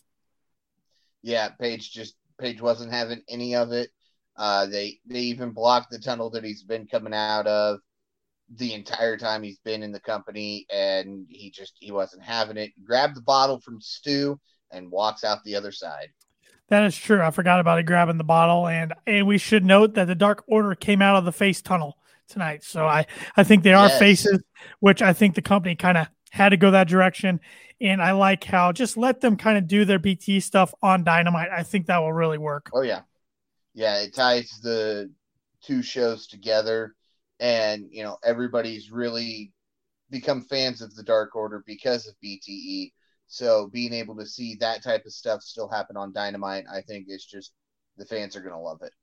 B: Yeah, Page just Page wasn't having any of it. Uh, they they even blocked the tunnel that he's been coming out of the entire time he's been in the company, and he just he wasn't having it. Grabbed the bottle from Stu and walks out the other side.
A: That is true. I forgot about it grabbing the bottle, and and we should note that the Dark Order came out of the face tunnel tonight. So I I think they are yes. faces, which I think the company kind of had to go that direction. And I like how just let them kind of do their BT stuff on Dynamite. I think that will really work.
B: Oh yeah, yeah. It ties the two shows together, and you know everybody's really become fans of the Dark Order because of BTE. So being able to see that type of stuff still happen on Dynamite, I think is just the fans are going to love it.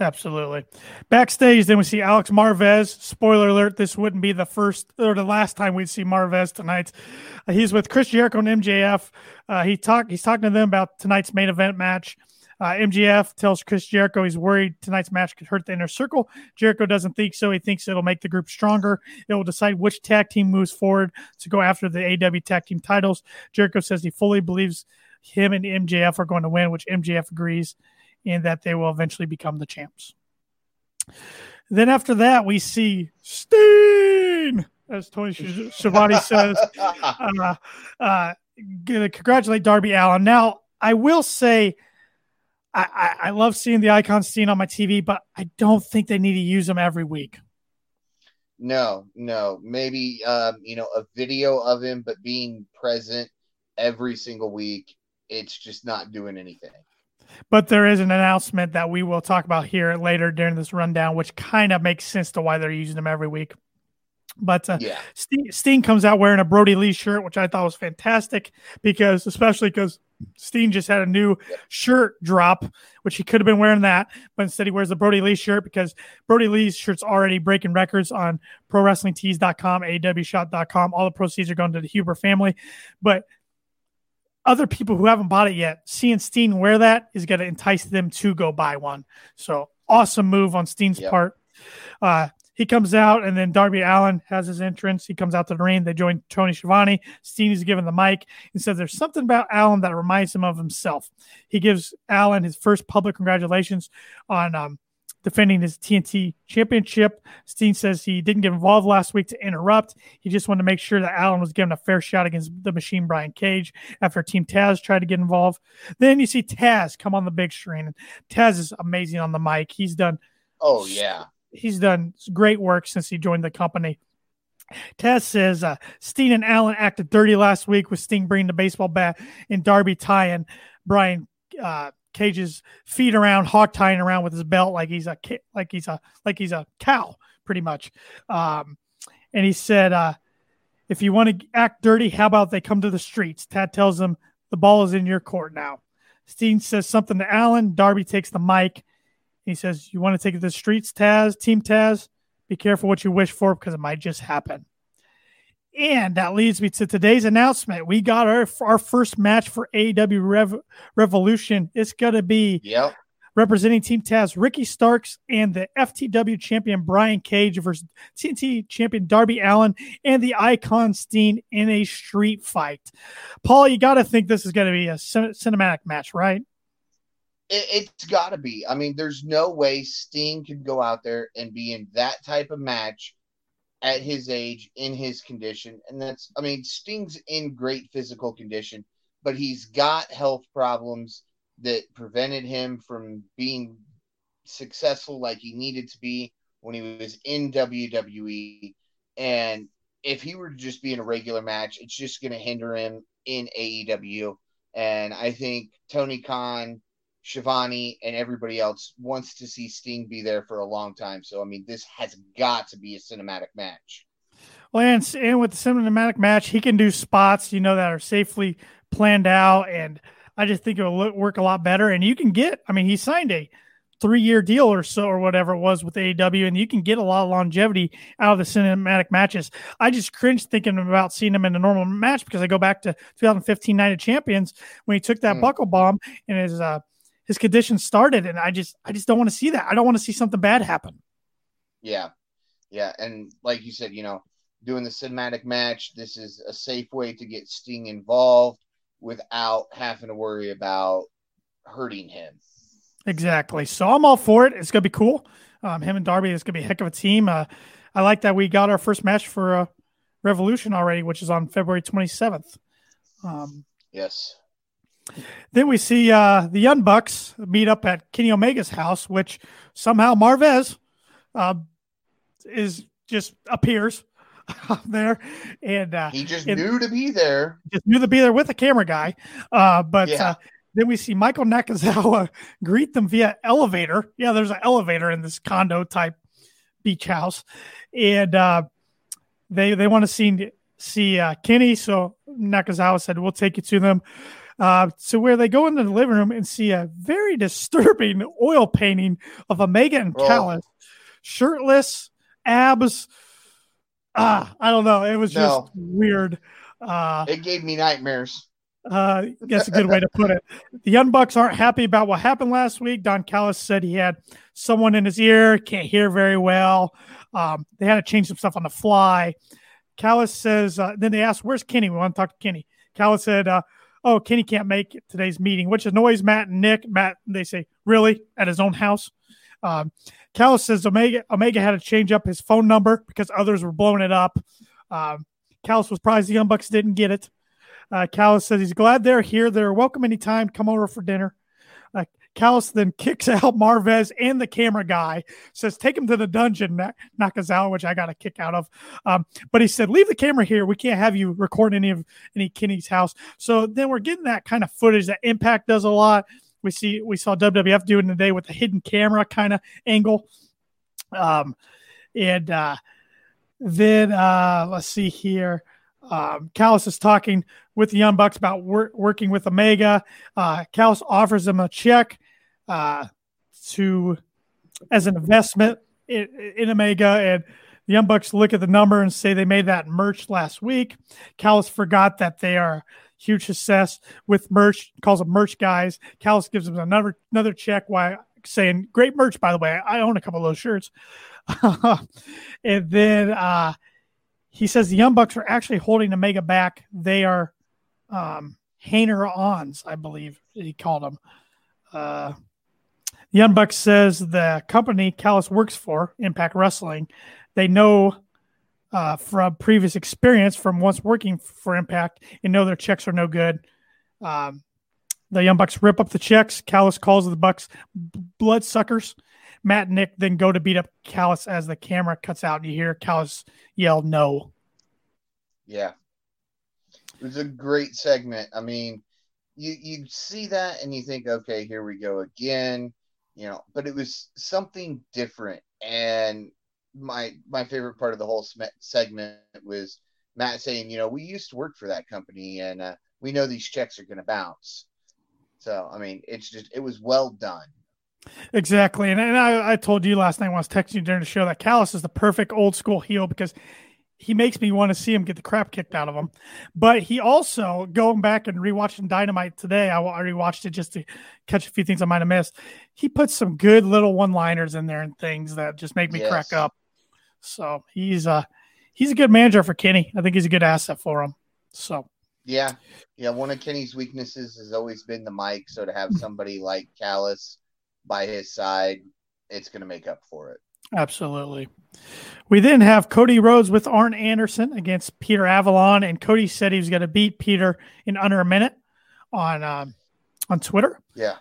A: Absolutely. Backstage, then we see Alex Marvez. Spoiler alert: this wouldn't be the first or the last time we'd see Marvez tonight. Uh, he's with Chris Jericho and MJF. Uh, he talk he's talking to them about tonight's main event match. Uh, MJF tells Chris Jericho he's worried tonight's match could hurt the inner circle. Jericho doesn't think so. He thinks it'll make the group stronger. It will decide which tag team moves forward to go after the AEW tag team titles. Jericho says he fully believes him and MJF are going to win, which MJF agrees and that they will eventually become the champs. Then after that, we see Sting, as Tony Schiavone *laughs* says, uh, uh, congratulate Darby Allin. Now, I will say, I, I, I, love seeing the icon Sting on my TV, but I don't think they need to use them every week.
B: No, no. Maybe um, you know, a video of him, but being present every single week, it's just not doing anything.
A: But there is an announcement that we will talk about here later during this rundown, which kind of makes sense to why they're using him every week. But uh, yeah. Sting, Sting, comes out wearing a Brodie Lee shirt, which I thought was fantastic because, especially because Sting just had a new shirt drop, which he could have been wearing that, but instead he wears the Brodie Lee shirt because Brodie Lee's shirt's already breaking records on ProWrestlingTees.com, AEWShop.com. All the proceeds are going to the Huber family. But other people who haven't bought it yet, seeing Sting wear that is going to entice them to go buy one. So awesome move on Sting's yep. part. Uh, he comes out, and then Darby Allin has his entrance. He comes out to the ring. They join Tony Schiavone. Sting's given the mic and says there's something about Allin that reminds him of himself. He gives Allin his first public congratulations on um, defending his TNT championship. Sting says he didn't get involved last week to interrupt. He just wanted to make sure that Allin was given a fair shot against the machine Brian Cage after Team Taz tried to get involved. Then you see Taz come on the big screen. And Taz is amazing on the mic. He's done.
B: Oh, yeah
A: he's done great work since he joined the company. Taz says uh, Sting and Allin acted dirty last week with Sting bringing the baseball bat and Darby tying Brian uh, Cage's feet around, hawk tying around with his belt like he's a like he's a like he's a cow, pretty much. Um, and he said, uh, "If you want to act dirty, how about they come to the streets?" Tad tells him the ball is in your court now. Sting says something to Allin. Darby takes the mic he says, You want to take it to the streets, Taz, Team Taz? Be careful what you wish for because it might just happen. And that leads me to today's announcement. We got our, our first match for AEW Rev- Revolution. It's going to be
B: yep.
A: representing Team Taz, Ricky Starks, and the FTW champion Brian Cage versus TNT champion Darby Allin and the Icon Sting in a street fight. Paul, you got to think this is going to be a cinematic match, right?
B: it, has got to be. I mean, there's no way Sting can go out there and be in that type of match at his age, in his condition. And that's, I mean, Sting's in great physical condition, but he's got health problems that prevented him from being successful like he needed to be when he was in WWE. And if he were to just be in a regular match, it's just going to hinder him in AEW. And I think Tony Khan Schiavone and everybody else wants to see Sting be there for a long time. So I mean, this has got to be a cinematic match.
A: Well, and, and with the cinematic match, he can do spots, you know, that are safely planned out, and I just think it will work a lot better. And you can get, I mean, he signed a three-year deal or so, or whatever it was with AEW, and you can get a lot of longevity out of the cinematic matches. I just cringe thinking about seeing him in a normal match because I go back to 2015 Night of Champions when he took that mm. buckle bomb and his uh, his condition started, and I just I just don't want to see that. I don't want to see something bad happen.
B: Yeah, yeah, and like you said, you know, doing the cinematic match, this is a safe way to get Sting involved without having to worry about hurting him.
A: Exactly. So I'm all for it. It's gonna be cool. Um, him and Darby is gonna be a heck of a team. Uh, I like that we got our first match for uh, Revolution already, which is on February 27th. Um,
B: yes.
A: Then we see uh, the Young Bucks meet up at Kenny Omega's house, which somehow Marvez uh, is just appears *laughs* there, and uh,
B: he just and knew to be there.
A: Just knew to be there with a camera guy. Uh, but yeah. uh, then we see Michael Nakazawa *laughs* greet them via elevator. Yeah, there's an elevator in this condo type beach house, and uh, they they want to see see uh, Kenny. So Nakazawa said, "We'll take you to them." Uh, to where they go into the living room and see a very *laughs* disturbing oil painting of Omega and oh. Callis, shirtless, abs. Ah, I don't know. It was just weird. Uh,
B: it gave me nightmares.
A: Uh, that's a good way to put it. The Young Bucks aren't happy about what happened last week. Don Callis said he had someone in his ear, can't hear very well. Um, they had to change some stuff on the fly. Callis says, uh, then they asked, Where's Kenny? We want to talk to Kenny. Callis said, uh, oh, Kenny can't make today's meeting, which annoys Matt and Nick. Matt, they say, really? At his own house? Um, Callis says Omega Omega had to change up his phone number because others were blowing it up. Um, Callis was surprised the Young Bucks didn't get it. Uh, Callis says he's glad they're here. They're welcome anytime. Come over for dinner. Callis then kicks *laughs* out Marvez and the camera guy, says, Take him to the dungeon, Nakazawa, which I got a kick out of. Um, but he said, Leave the camera here. We can't have you record any of any Kenny's house. So then we're getting that kind of footage that Impact does a lot. We see we saw WWF doing today with the hidden camera kind of angle. Um, and uh, then uh, let's see here. Um, is talking with the Young Bucks about wor- working with Omega. Uh, offers him a check uh, to as an investment in, in, Omega, and the Young Bucks look at the number and say they made that merch last week. Callis forgot that they are huge success with merch. Calls them merch guys. Callis gives them another another check. Why saying great merch by the way. I own a couple of those shirts. *laughs* and then uh, he says the Young Bucks are actually holding Omega back. They are um, Hainer ons, I believe he called them. Uh, Young Bucks says the company Callis works for, Impact Wrestling, they know uh, from previous experience from once working for Impact and know their checks are no good. Um, the Young Bucks rip up the checks. Callis calls the Bucks bloodsuckers. Matt and Nick then go to beat up Callis as the camera cuts out and you hear Callis yell no.
B: Yeah. It was a great segment. I mean, you you see that and you think, okay, here we go again, you know, but it was something different. And my my favorite part of the whole segment was Matt saying, you know, we used to work for that company and uh, we know these checks are going to bounce. So, I mean, it's just, it was well done.
A: Exactly. And, and I, I told you last night when I was texting you during the show that Callis is the perfect old school heel because he makes me want to see him get the crap kicked out of him. But he also, going back and rewatching Dynamite today, I, I rewatched it just to catch a few things I might have missed. He puts some good little one liners in there and things that just make me yes. crack up. So he's a uh, he's a good manager for Kenny. I think he's a good asset for him. So
B: yeah, yeah. One of Kenny's weaknesses has always been the mic. So to have somebody like Callis by his side, it's going to make up for it.
A: Absolutely. We then have Cody Rhodes with Arn Anderson against Peter Avalon, and Cody said he was going to beat Peter in under a minute on um, on Twitter.
B: Yeah.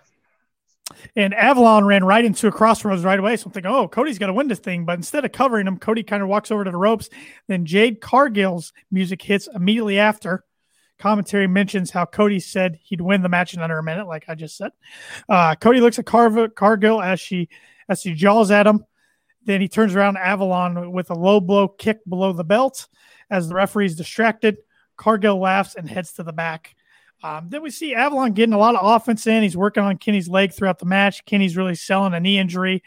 A: And Avalon ran right into a crossroads right away. So I'm thinking, oh, Cody's going to win this thing. But instead of covering him, Cody kind of walks over to the ropes. Then Jade Cargill's music hits immediately after. Commentary mentions how Cody said he'd win the match in under a minute, like I just said. Uh, Cody looks at Car- Cargill as she as she jaws at him. Then he turns around Avalon with a low blow kick below the belt. As the referee's distracted, Cargill laughs and heads to the back. Um, then we see Avalon getting a lot of offense in. He's working on Kenny's leg throughout the match. Kenny's really selling a knee injury.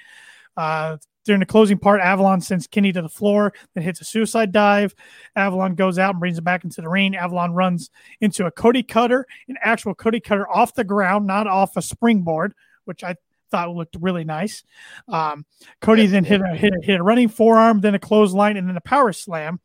A: Uh, during the closing part, Avalon sends Kenny to the floor, then hits a suicide dive. Avalon goes out and brings him back into the ring. Avalon runs into a Cody cutter, an actual Cody cutter off the ground, not off a springboard, which I thought looked really nice. Um, Cody yes, then hit a, hit, a, hit a running forearm, then a clothesline, and then a power slam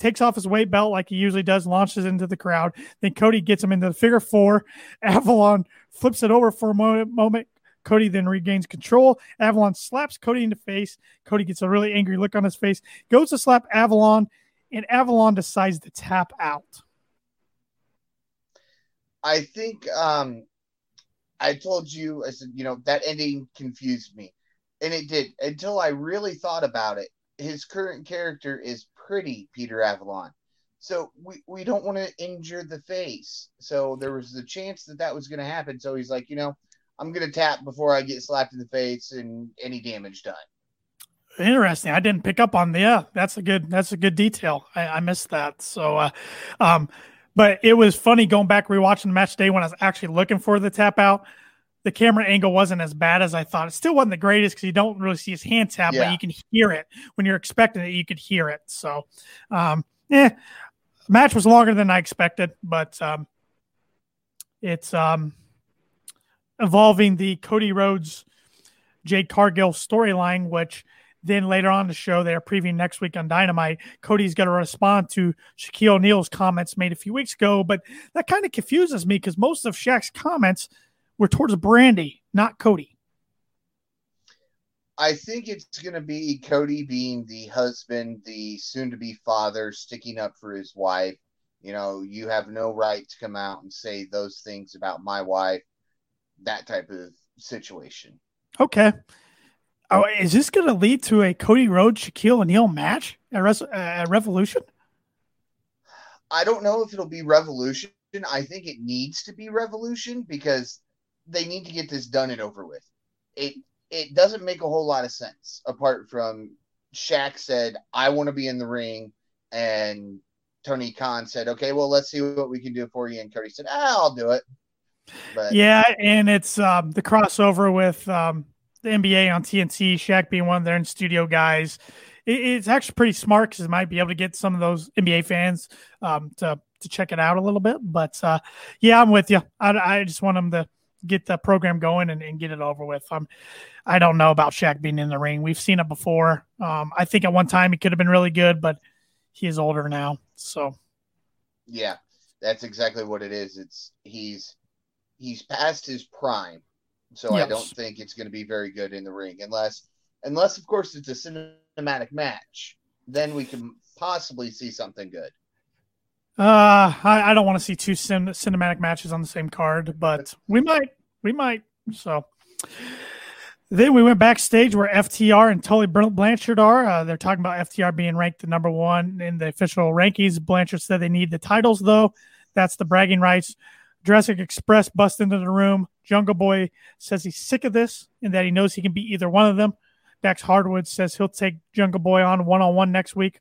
A: takes off his weight belt like he usually does, launches into the crowd. Then Cody gets him into the figure four. *laughs* Avalon flips it over for a moment. Cody then regains control. Avalon slaps Cody in the face. Cody gets a really angry look on his face, goes to slap Avalon, and Avalon decides to tap out.
B: I think um, I told you, I said, you know, that ending confused me. And it did until I really thought about it. His current character is pretty Peter Avalon. So we, we don't want to injure the face. So there was the chance that that was going to happen. So he's like, you know, I'm going to tap before I get slapped in the face and any damage done.
A: Interesting. I didn't pick up on the, yeah, that's a good, that's a good detail. I, I missed that. So, uh, um, but it was funny going back rewatching the match day when I was actually looking for the tap out the camera angle wasn't as bad as I thought. It still wasn't the greatest because you don't really see his hand tap, yeah. but you can hear it when you're expecting it. You could hear it. So, um, yeah, match was longer than I expected, but um, it's um, evolving the Cody Rhodes, Jade Cargill storyline, which then later on the show they're previewing next week on Dynamite. Cody's going to respond to Shaquille O'Neal's comments made a few weeks ago, but that kind of confuses me because most of Shaq's comments – were towards Brandi, not Cody.
B: I think it's going to be Cody being the husband, the soon to be father, sticking up for his wife. You know, you have no right to come out and say those things about my wife, that type of situation.
A: Okay. Oh, is this going to lead to a Cody Rhodes Shaquille O'Neal match at, Res- Revolution?
B: I don't know if it'll be Revolution. I think it needs to be Revolution because they need to get this done and over with. It it doesn't make a whole lot of sense apart from Shaq said, I want to be in the ring. And Tony Khan said, okay, well, let's see what we can do for you. And Cody said, ah, I'll do it.
A: But yeah, and it's um, the crossover with um, the NBA on TNT, Shaq being one of their in studio guys. It, it's actually pretty smart because it might be able to get some of those NBA fans um, to to check it out a little bit. But uh, yeah, I'm with you. I, I just want them to get the program going and, and get it over with. Um, I don't know about Shaq being in the ring. We've seen it before. Um, I think at one time he could have been really good, but he is older now. So,
B: yeah, that's exactly what it is. It's he's he's past his prime, so yes. I don't think it's going to be very good in the ring unless unless of course it's a cinematic match. Then we can possibly see something good.
A: Uh, I, I don't want to see two cin- cinematic matches on the same card, but we might, we might. So then we went backstage where FTR and Tully Blanchard are. Uh, they're talking about FTR being ranked the number one in the official rankings. Blanchard said they need the titles, though. That's the bragging rights. Jurassic Express bust into the room. Jungle Boy says he's sick of this and that he knows he can beat either one of them. Dax Harwood says he'll take Jungle Boy on one on one next week.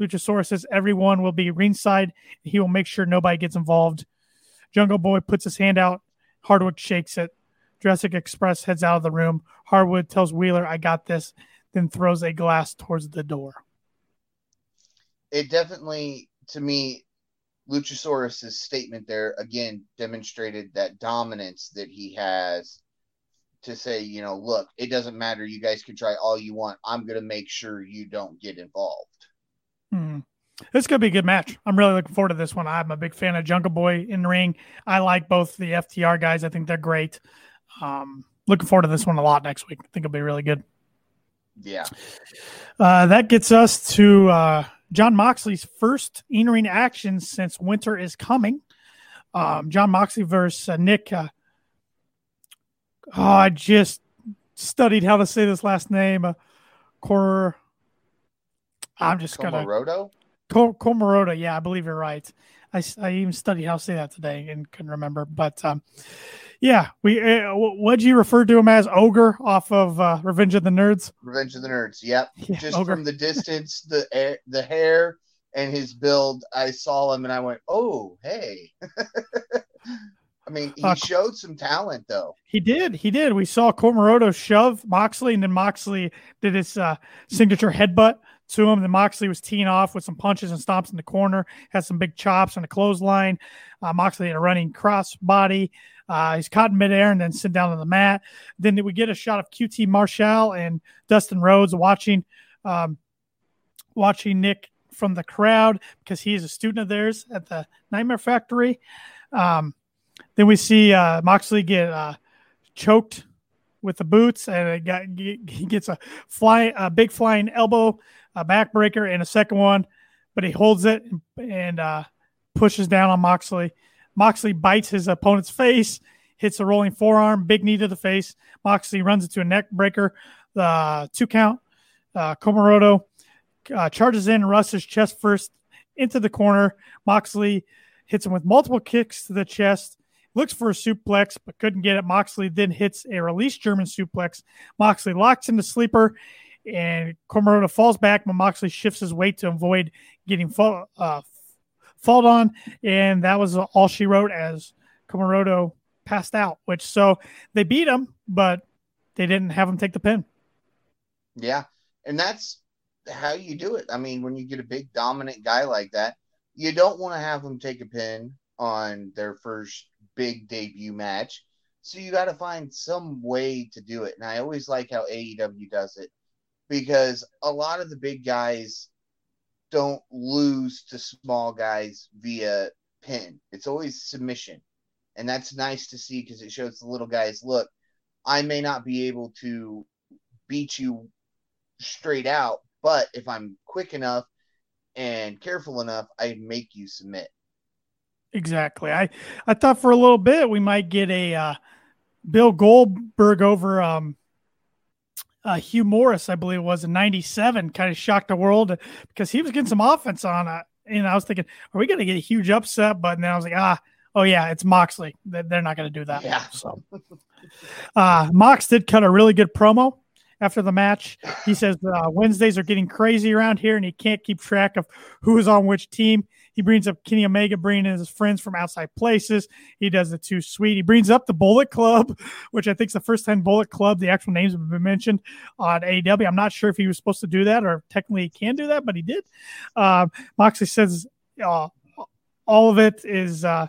A: Luchasaurus says everyone will be ringside. He will make sure nobody gets involved. Jungle Boy puts his hand out. Harwood shakes it. Jurassic Express heads out of the room. Harwood tells Wheeler, I got this, then throws a glass towards the door.
B: It definitely, to me, Luchasaurus' statement there again demonstrated that dominance that he has to say, you know, look, it doesn't matter. You guys can try all you want. I'm going to make sure you don't get involved.
A: Hmm. This could be a good match. I'm really looking forward to this one. I'm a big fan of Jungle Boy in the ring. I like both the FTR guys. I think they're great. Um, looking forward to this one a lot next week. I think it'll be really good.
B: Yeah.
A: Uh, that gets us to uh, Jon Moxley's first in ring action since winter is coming. Um, Jon Moxley versus uh, Nick. Uh, oh, I just studied how to say this last name. Uh, Cor I'm just gonna
B: Comoroto.
A: Comoroto, yeah, I believe you're right. I, I even studied how to say that today and couldn't remember. But um, yeah, we uh, what'd you refer to him as? Ogre off of uh, Revenge of the Nerds.
B: Revenge of the Nerds. Yep. *laughs* Yeah, just ogre. from the distance, the air, the hair and his build, I saw him and I went, "Oh, hey." *laughs* I mean, he uh, showed some talent though.
A: He did. He did. We saw Comoroto shove Moxley, and then Moxley did his uh, signature headbutt to him. Then Moxley was teeing off with some punches and stomps in the corner, had some big chops and a clothesline. Uh, Moxley had a running cross body. Uh, he's caught in midair and then sit down on the mat. Then we get a shot of QT Marshall and Dustin Rhodes watching, um, watching Nick from the crowd because he is a student of theirs at the Nightmare Factory. Um, then we see uh, Moxley get uh, choked with the boots, and got, he gets a fly, a big flying elbow a backbreaker, and a second one, but he holds it and uh, pushes down on Moxley. Moxley bites his opponent's face, hits a rolling forearm, big knee to the face. Moxley runs into a neck breaker, the uh, two count. Uh, Comoroto uh, charges in, rushes chest first into the corner. Moxley hits him with multiple kicks to the chest. Looks for a suplex, but couldn't get it. Moxley then hits a release German suplex. Moxley locks into sleeper and Comoroto falls back, but Moxley shifts his weight to avoid getting fall, uh, fall on, and that was all she wrote as Comoroto passed out. Which so they beat him, but they didn't have him take the pin.
B: Yeah, and that's how you do it. I mean, when you get a big dominant guy like that, you don't want to have them take a pin on their first big debut match. So you got to find some way to do it. And I always like how AEW does it because a lot of the big guys don't lose to small guys via pin. It's always submission. And that's nice to see because it shows the little guys look, I may not be able to beat you straight out, but if I'm quick enough and careful enough, I make you submit.
A: Exactly. I I thought for a little bit we might get a uh, Bill Goldberg over um, uh, Hugh Morris, I believe it was in '97, kind of shocked the world because he was getting some offense on it. And I was thinking, are we going to get a huge upset? But then I was like, ah, oh yeah, it's Moxley. They're not going to do that.
B: Yeah.
A: So, uh, Mox did cut a really good promo after the match. He says uh, Wednesdays are getting crazy around here, and he can't keep track of who is on which team. He brings up Kenny Omega, bringing in his friends from outside places. He does the too sweet. He brings up the Bullet Club, *laughs* which I think is the first time Bullet Club, the actual names have been mentioned on AEW. I'm not sure if he was supposed to do that or technically he can do that, but he did. Uh, Moxley says uh, all of it is, uh,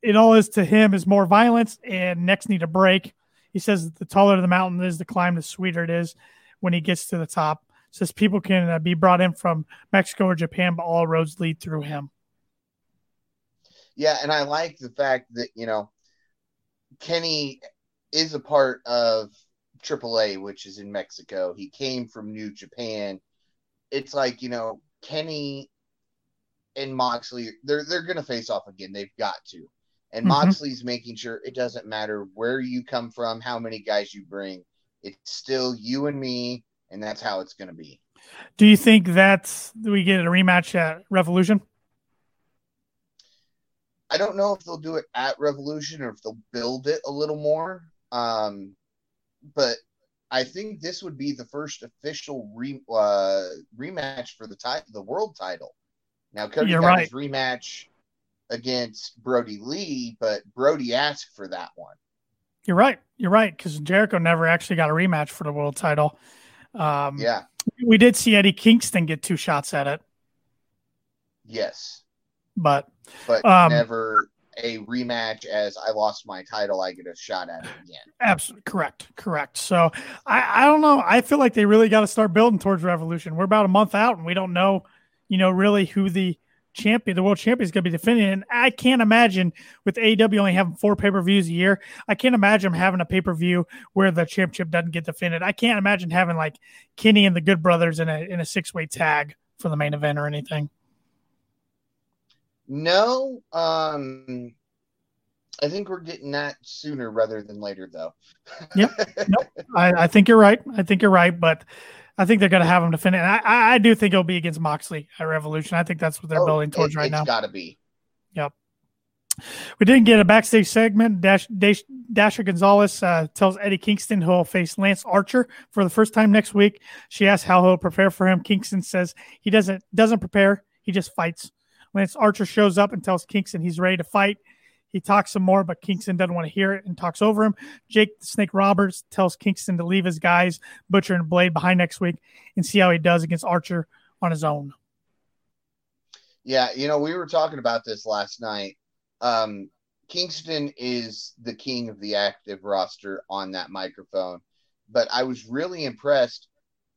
A: it all is to him is more violence and necks need a break. He says the taller the mountain is, the climb, the sweeter it is when he gets to the top says people can uh, be brought in from Mexico or Japan, but all roads lead through him.
B: Yeah, and I like the fact that you know Kenny is a part of AAA, which is in Mexico. He came from New Japan. It's like you know Kenny and Moxley, they're they're gonna face off again. They've got to. And mm-hmm. Moxley's making sure it doesn't matter where you come from, how many guys you bring. It's still you and me and that's how it's going to be.
A: Do you think that we get a rematch at Revolution?
B: I don't know if they'll do it at Revolution or if they'll build it a little more. Um, but I think this would be the first official re, uh, rematch for the title, the world title. Now Cody You're got right. his rematch against Brodie Lee, but Brodie asked for that one.
A: You're right. You're right because Jericho never actually got a rematch for the world title. Um,
B: yeah,
A: we did see Eddie Kingston get two shots at it.
B: Yes,
A: but
B: but um, never a rematch. As I lost my title, I get a shot at it again.
A: Absolutely correct, correct. So I I don't know. I feel like they really got to start building towards Revolution. We're about a month out, and we don't know, you know, really who the champion, the world champion is going to be defending. And I can't imagine with AEW only having four pay per views a year, I can't imagine having a pay per view where the championship doesn't get defended. I can't imagine having like Kenny and the Good Brothers in a in a six way tag for the main event or anything.
B: No, um, I think we're getting that sooner rather than later, though.
A: yep, *laughs* nope. I, I think you're right. I think you're right, but I think they're going to have him defend it. And I, I do think it'll be against Moxley at Revolution. I think that's what they're oh, building towards
B: it,
A: right now.
B: It's got to be.
A: Yep. We didn't get a backstage segment. Dash, Dash, Dasha Gonzalez uh, tells Eddie Kingston he'll face Lance Archer for the first time next week. She asks how he'll prepare for him. Kingston says he doesn't doesn't prepare. He just fights. Lance Archer shows up and tells Kingston he's ready to fight. He talks some more, but Kingston doesn't want to hear it and talks over him. Jake Snake Roberts tells Kingston to leave his guys, Butcher and Blade, behind next week and see how he does against Archer on his own.
B: Yeah, you know, we were talking about this last night. Um, Kingston is the king of the active roster on that microphone, but I was really impressed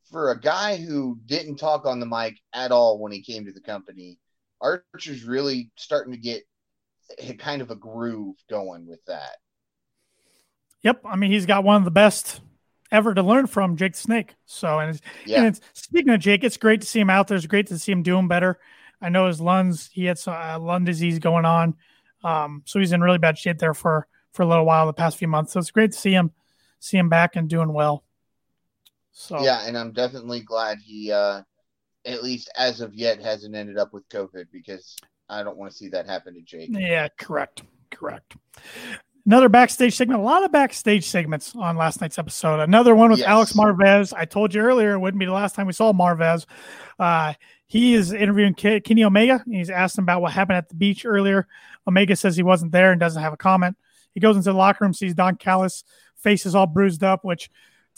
B: for a guy who didn't talk on the mic at all when he came to the company. Archer's really starting to get kind of a groove going with that.
A: Yep, I mean he's got one of the best ever to learn from, Jake the Snake. So, and, it's, yeah. and it's, speaking of Jake, it's great to see him out there. It's great to see him doing better. I know his lungs, he had some uh, lung disease going on, um, so he's in really bad shape there for for a little while the past few months. So it's great to see him see him back and doing well. So
B: yeah, and I'm definitely glad he, uh, at least as of yet, hasn't ended up with COVID because I don't want to see that happen to Jake.
A: Yeah, correct. Correct. Another backstage segment. A lot of backstage segments on last night's episode. Another one with yes. Alex Marvez. I told you earlier it wouldn't be the last time we saw Marvez. Uh, he is interviewing Kenny Omega. he's asked him about what happened at the beach earlier. Omega says he wasn't there and doesn't have a comment. He goes into the locker room, sees Don Callis, face is all bruised up, which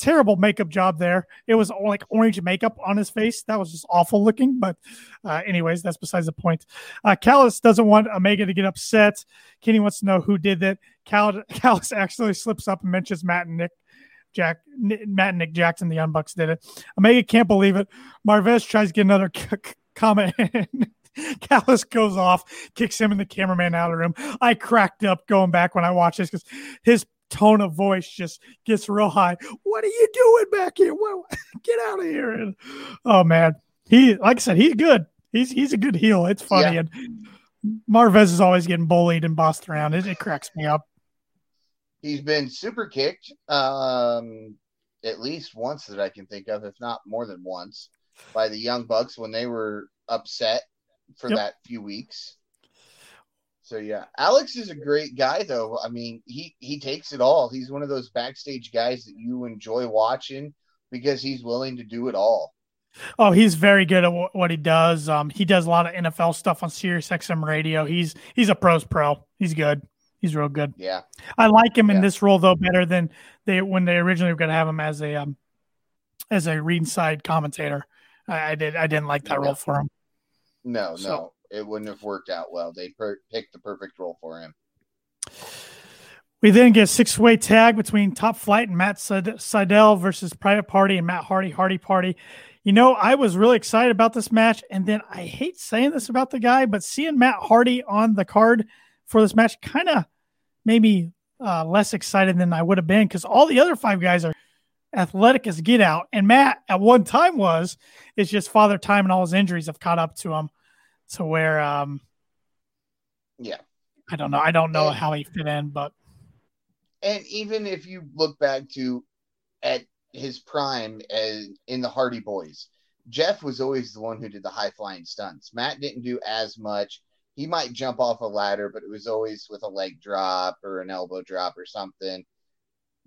A: terrible makeup job there. It was like orange makeup on his face. That was just awful looking. But, uh, anyways, that's besides the point. Uh, Callis doesn't want Omega to get upset. Kenny wants to know who did that. Cal- *laughs* Callis actually slips up and mentions Matt and Nick. Jack, Matt and Nick Jackson, the Young Bucks did it. Omega can't believe it. Marvez tries to get another *laughs* c- comment. *laughs* Callis goes off, kicks him and the cameraman out of the room. I cracked up going back when I watched this because his tone of voice just gets real high. What are you doing back here? What, *laughs* get out of here! And, oh man, he like I said, he's good. He's he's a good heel. It's funny, yeah. and Marvez is always getting bullied and bossed around. It, it cracks me up.
B: he's been super kicked um, at least once that I can think of, if not more than once, by the Young Bucks when they were upset for yep. that few weeks. So yeah, Alex is a great guy though. I mean, he he takes it all. He's one of those backstage guys that you enjoy watching because he's willing to do it all.
A: Oh, he's very good at w- what he does. Um, he does a lot of NFL stuff on Sirius XM radio. He's he's a pros pro. He's good. He's real good.
B: Yeah,
A: I like him yeah. in this role though better than they when they originally were going to have him as a um as a ringside commentator. I, I did I didn't like that no. role for him.
B: No, so, no, it wouldn't have worked out well. They per- picked the perfect role for him.
A: We then get six way tag between Top Flight and Matt Sydal versus Private Party and Matt Hardy, Hardy Party. You know, I was really excited about this match. And then I hate saying this about the guy, but seeing Matt Hardy on the card for this match kind of made me uh, less excited than I would have been because all the other five guys are athletic as get out. And Matt at one time was, it's just father time and all his injuries have caught up to him to where, um,
B: yeah,
A: I don't know. I don't know and, how he fit in, but.
B: And even if you look back to at his prime as in the Hardy Boys, Jeff was always the one who did the high flying stunts. Matt didn't do as much. He might jump off a ladder, but it was always with a leg drop or an elbow drop or something.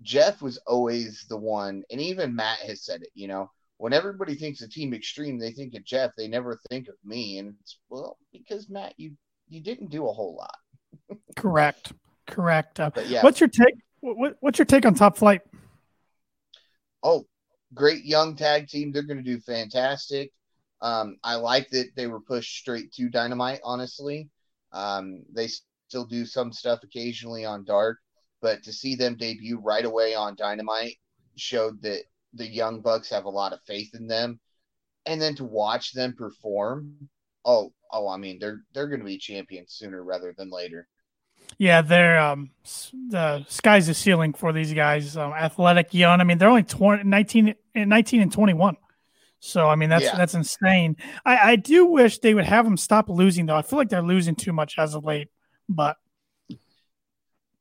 B: Jeff was always the one, and even Matt has said it, you know, when everybody thinks of Team Extreme, they think of Jeff. They never think of me, and it's well because Matt, you you didn't do a whole lot.
A: Correct, correct. Uh, yeah, what's your take? What, what's your take on Top Flight?
B: Oh, great young tag team. They're going to do fantastic. Um, I like that they were pushed straight to Dynamite. Honestly, um, they still do some stuff occasionally on Dark, but to see them debut right away on Dynamite showed that the young bucks have a lot of faith in them. And then to watch them perform oh oh i mean they're they're going to be champions sooner rather than later.
A: Yeah they're um the sky's the ceiling for these guys um, athletic young. I mean they're only 20 19 19 and 21 so i mean that's yeah. that's insane. I i do wish they would have them stop losing though. I feel like they're losing too much as of late but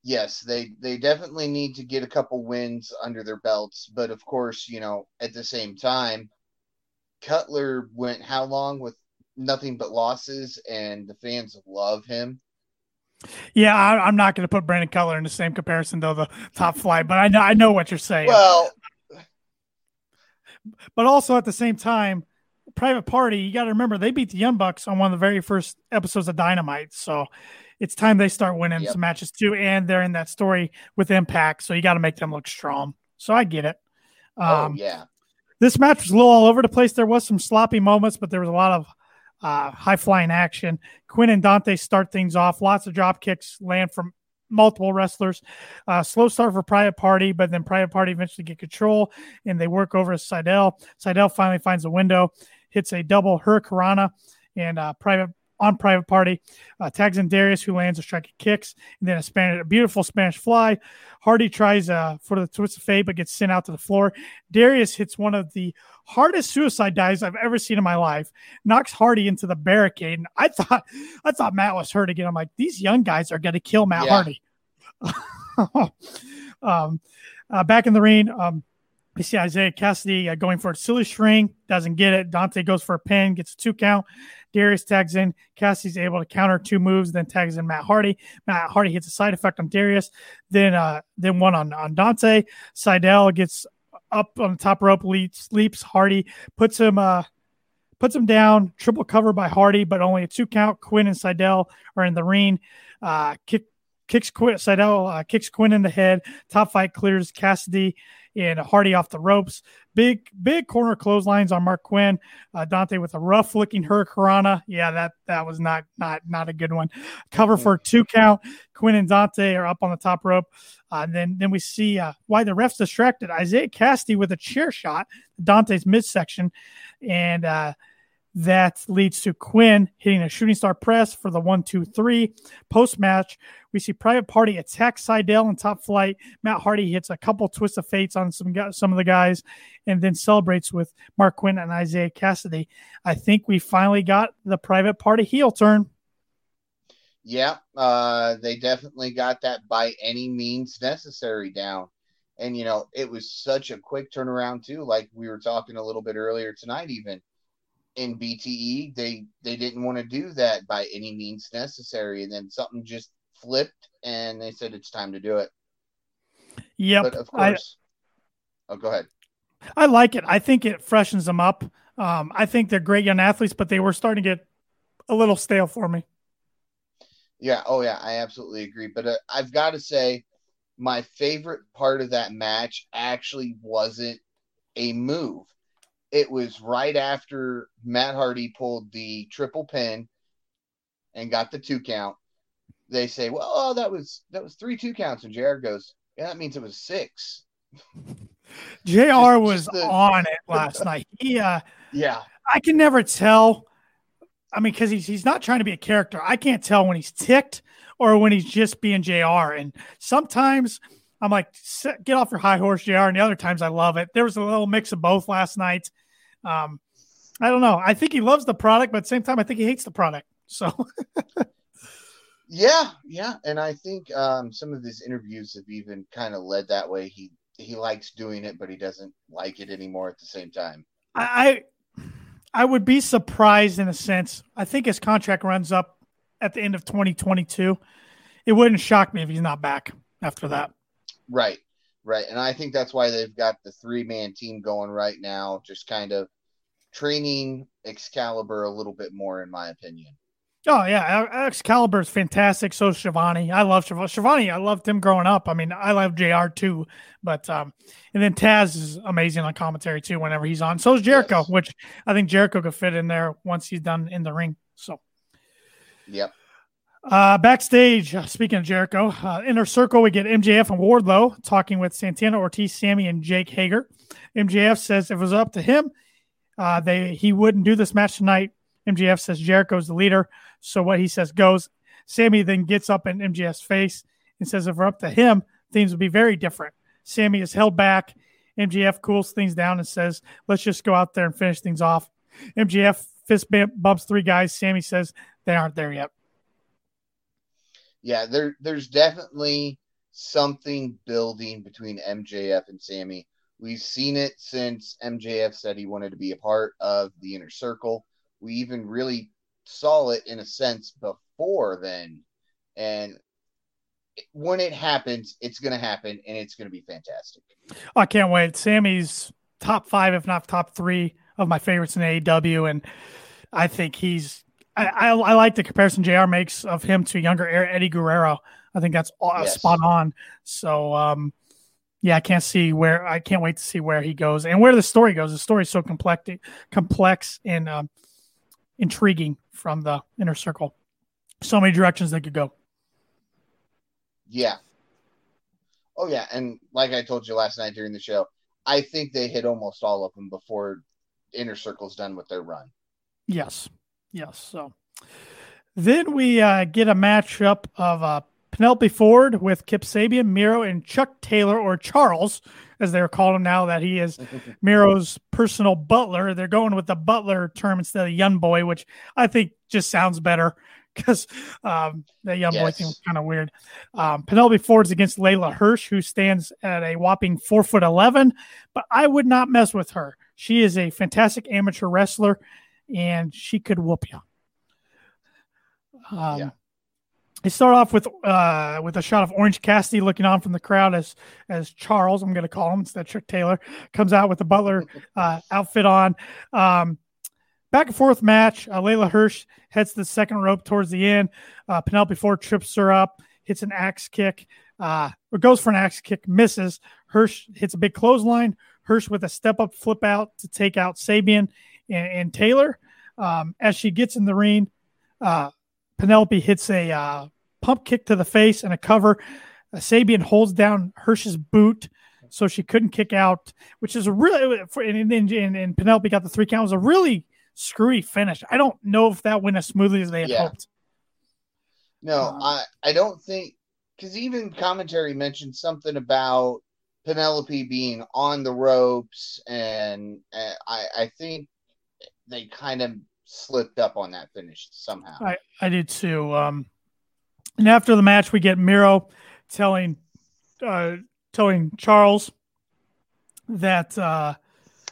B: yes, they they definitely need to get a couple wins under their belts. But of course, you know, at the same time, Cutler went how long with nothing but losses, and the fans love him.
A: Yeah, I, am not going to put Brandon Cutler in the same comparison though the top flight, but I know I know what you're saying.
B: Well,
A: but also at the same time, Private Party, you got to remember they beat the Young Bucks on one of the very first episodes of Dynamite, so it's time they start winning yep. some matches too. And they're in that story with Impact, so you got to make them look strong. So I get it.
B: Oh, um, oh yeah.
A: This match was a little all over the place. There was some sloppy moments, but there was a lot of uh, high flying action. Quen and Dante start things off. Lots of drop kicks land from multiple wrestlers. Uh, slow start for Private Party, but then Private Party eventually get control and they work over Sydal. Sydal finally finds a window, hits a double Hurricanrana, and uh, Private on private party. Uh, tags in Darius, who lands a strike kicks, and then a Spanish, a beautiful Spanish fly. Hardy tries uh, for the twist of fate, but gets sent out to the floor. Darius hits one of the hardest suicide dives I've ever seen in my life. Knocks Hardy into the barricade, and I thought, I thought Matt was hurt again. I'm like, these young guys are going to kill Matt yeah. Hardy. *laughs* um, uh, back in the ring. Um, we see Isiah Kassidy uh, going for a silly string, doesn't get it. Dante goes for a pin, gets a two count. Darius tags in. Cassie's able to counter two moves, then tags in Matt Hardy. Matt Hardy hits a side effect on Darius, then uh, then one on, on Dante. Sydal gets up on the top rope, leaps, leaps Hardy, puts him uh, puts him down. Triple cover by Hardy, but only a two count. Quen and Sydal are in the ring. Uh, kick kicks Quen. Sydal uh, kicks Quen in the head. Top Flight clears Kassidy and Hardy off the ropes. Big, big corner clotheslines on Marq Quen. Uh, Dante with a rough looking Hurricanrana. Yeah, that that was not not not a good one. Cover for two count. Quen and Dante are up on the top rope. Uh, and then then we see uh, why the refs distracted Isiah Kassidy with a chair shot, Dante's midsection, and uh, that leads to Quen hitting a shooting star press for the one, two, three. Post match, we see Private Party attack Sydal in top flight. Matt Hardy hits a couple twists of fates on some some of the guys, and then celebrates with Marq Quen and Isiah Kassidy. I think we finally got the Private Party heel turn.
B: Yeah, uh, they definitely got that by any means necessary down. And, you know, it was such a quick turnaround, too. Like we were talking a little bit earlier tonight, even in BTE, they, they didn't want to do that by any means necessary. And then something just flipped and they said it's time to do it.
A: Yep.
B: But of course, I, oh, go ahead.
A: I like it. I think it freshens them up. Um, I think they're great young athletes, but they were starting to get a little stale for me.
B: Yeah. Oh, yeah. I absolutely agree. But uh, I've got to say, my favorite part of that match actually wasn't a move. It was right after Matt Hardy pulled the triple pin and got the two count. They say, "Well, oh, that was that was three two counts," and JR goes, "Yeah, that means it was six. *laughs*
A: Jr. Just, was just the, on it last night. He, uh,
B: yeah,
A: I can never tell. I mean, because he's he's not trying to be a character. I can't tell when he's ticked or when he's just being JR. And sometimes I'm like, get off your high horse, JR. And the other times I love it. There was a little mix of both last night. Um, I don't know. I think he loves the product, but at the same time, I think he hates the product. So. *laughs*
B: yeah, yeah, and I think um, some of his interviews have even kind of led that way. He he likes doing it, but he doesn't like it anymore at the same time.
A: I I would be surprised in a sense. I think his contract runs up at the end of 2022. It wouldn't shock me if he's not back after that.
B: Right. Right. And I think that's why they've got the three man team going right now, just kind of training Excalibur a little bit more, in my opinion.
A: Oh yeah, Excalibur is fantastic. So Schiavone, I love Schiavone. Schiavone, I loved him growing up. I mean, I love Jr. too, but um, and then Taz is amazing on commentary too. Whenever he's on, so is Jericho, yes. which I think Jericho could fit in there once he's done in the ring. So,
B: yep.
A: Uh, backstage, uh, speaking of Jericho, uh, inner circle, we get MJF and Wardlow talking with Santana Ortiz, Sammy, and Jake Hager. MJF says if it was up to him, uh, they he wouldn't do this match tonight. MJF says Jericho's the leader. So what he says goes. Sammy then gets up in MJF's face and says, if we're up to him, things would be very different. Sammy is held back. MJF cools things down and says, let's just go out there and finish things off. MJF fist bumps three guys. Sammy says they aren't there yet.
B: Yeah, there, there's definitely something building between MJF and Sammy. We've seen it since MJF said he wanted to be a part of the inner circle. We even really saw it in a sense before then. And when it happens, it's going to happen and it's going to be fantastic.
A: I can't wait. Sammy's top five, if not top three, of my favorites in AEW. And I think he's, I, I, I like the comparison JR makes of him to younger Eddie Guerrero. I think that's yes. spot on. So, um, yeah, I can't see where I can't wait to see where he goes and where the story goes. The story is so complex, complex and um, intriguing from the inner circle. So many directions they could go.
B: Yeah. Oh yeah, and like I told you last night during the show, I think they hit almost all of them before inner circle's done with their run.
A: Yes. Yes. So then we uh, get a matchup of uh, Penelope Ford with Kip Sabian, Miro, and Chuck Taylor, or Charles, as they're calling him now that he is Miro's personal butler. They're going with the butler term instead of young boy, which I think just sounds better *laughs* because um, that young yes. boy thing was kind of weird. Um, Penelope Ford's against Leyla Hirsch, who stands at a whopping four foot eleven, but I would not mess with her. She is a fantastic amateur wrestler, and she could whoop you. Um, yeah. They start off with uh, with a shot of Orange Cassidy looking on from the crowd as as Charles, I'm going to call him instead Chuck Taylor, comes out with the Butler *laughs* uh, outfit on. Um, back and forth match. Uh, Leyla Hirsch heads to the second rope towards the end. Uh, Penelope Ford trips her up, hits an axe kick, uh, or goes for an axe kick, misses. Hirsch hits a big clothesline. Hirsch with a step up flip out to take out Sabian and, and Taylor. Um, as she gets in the ring, uh, Penelope hits a uh, pump kick to the face and a cover. Uh, Sabian holds down Hirsch's boot so she couldn't kick out, which is a really and, and, and, and Penelope got the three count. It was a really screwy finish. I don't know if that went as smoothly as they had yeah. hoped.
B: No, uh, I I don't think because even commentary mentioned something about Penelope being on the ropes, and uh, I I think they kind of slipped up on that finish somehow.
A: I I did too. Um, And after the match, we get Miro telling uh, telling Charles that, uh,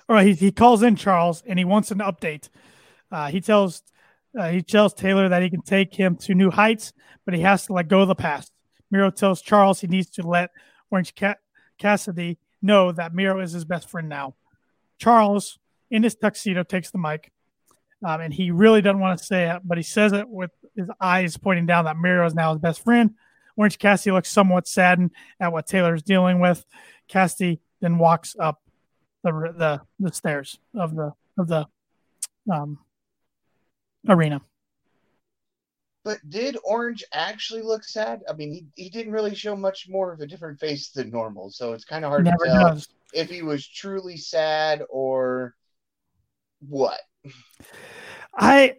A: or he, he calls in Charles and he wants an update. Uh, he tells uh, he tells Taylor that he can take him to new heights, but he has to let go of the past. Miro tells Charles he needs to let Orange Cassidy know that Miro is his best friend now. Charles, in his tuxedo, takes the mic, um, and he really doesn't want to say it, but he says it with his eyes pointing down that Miro is now his best friend. Orange Cassidy looks somewhat saddened at what Taylor is dealing with. Cassidy then walks up the the, the stairs of the of the um, arena.
B: But did Orange actually look sad? I mean, he, he didn't really show much more of a different face than normal, so it's kind of hard Never to tell does. if he was truly sad or what.
A: I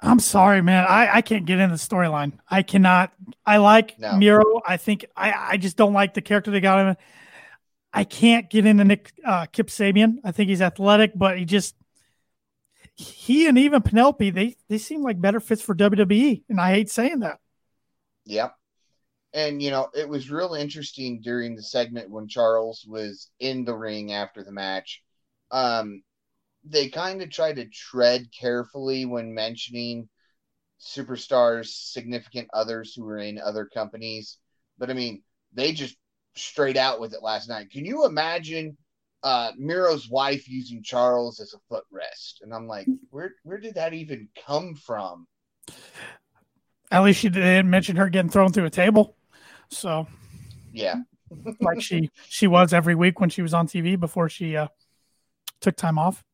A: I'm sorry, man. I, I can't get in the storyline. I cannot. I like no. Miro. I think I, I just don't like the character they got him. I can't get into Nick uh, Kip Sabian. I think he's athletic, but he just he and even Penelope they they seem like better fits for WWE, and I hate saying that.
B: Yep. And you know, it was real interesting during the segment when Charles was in the ring after the match. Um, they kind of try to tread carefully when mentioning superstars, significant others who are in other companies. But I mean, they just straight out with it last night. Can you imagine uh, Miro's wife using Charles as a footrest? And I'm like, where where did that even come from?
A: At least she didn't mention her getting thrown through a table. So
B: yeah,
A: like she she was every week when she was on TV before she uh, took time off.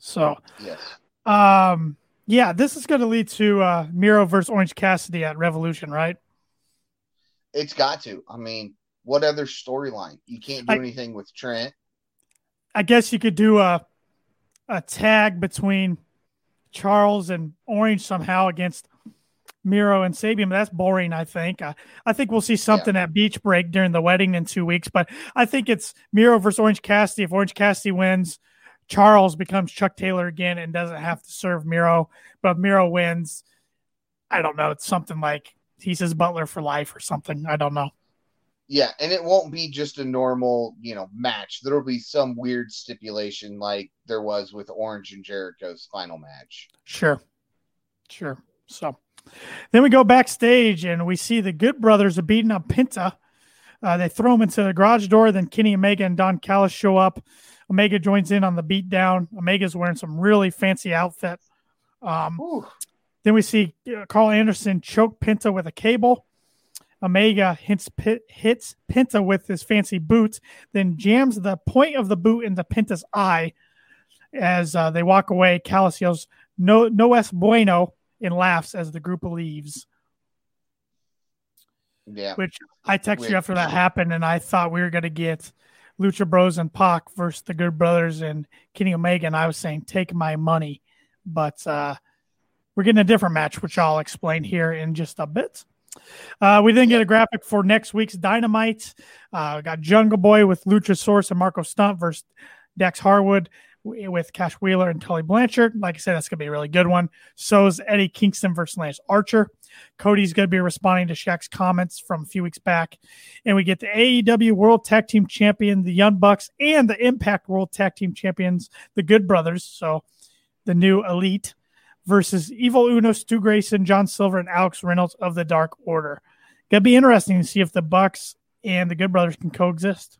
A: So,
B: yes.
A: Um, yeah, this is going to lead to uh, Miro versus Orange Cassidy at Revolution, right?
B: It's got to. I mean, what other storyline? You can't do I, anything with Trent.
A: I guess you could do a a tag between Charles and Orange somehow against Miro and Sabian. But that's boring. I think. Uh, I think we'll see something yeah. at Beach Break during the wedding in two weeks. But I think it's Miro versus Orange Cassidy. If Orange Cassidy wins, Charles becomes Chuck Taylor again and doesn't have to serve Miro. But Miro wins, I don't know. It's something like he says butler for life or something. I don't know.
B: Yeah, and it won't be just a normal, you know, match. There'll be some weird stipulation like there was with Orange and Jericho's final match.
A: Sure. Sure. So then we go backstage and we see the Good Brothers are beating up Penta. Uh, they throw him into the garage door. Then Kenny Omega and Don Callis show up. Omega joins in on the beatdown. Omega's wearing some really fancy outfit. Um, then we see Karl Anderson choke Penta with a cable. Omega hits, hits Penta with his fancy boots, then jams the point of the boot into Penta's eye. As uh, they walk away, Callis yells, "No, no es bueno," and laughs as the group leaves.
B: Yeah.
A: Which I texted you after that happened, and I thought we were going to get Lucha Bros and Pac versus the Good Brothers and Kenny Omega, and I was saying take my money, but uh, we're getting a different match, which I'll explain here in just a bit. Uh, we then get a graphic for next week's Dynamite. Uh, got Jungle Boy with Luchasaurus and Marko Stunt versus Dax Harwood with Cash Wheeler and Tully Blanchard. Like I said, that's going to be a really good one. So is Eddie Kingston versus Lance Archer. Cody's going to be responding to Shaq's comments from a few weeks back. And we get the AEW World Tag Team Champion, the Young Bucks, and the Impact World Tag Team Champions, the Good Brothers. So the new Elite versus Evil Uno, Stu Grayson, John Silver, and Alex Reynolds of the Dark Order. Gonna be interesting to see if the Bucks and the Good Brothers can coexist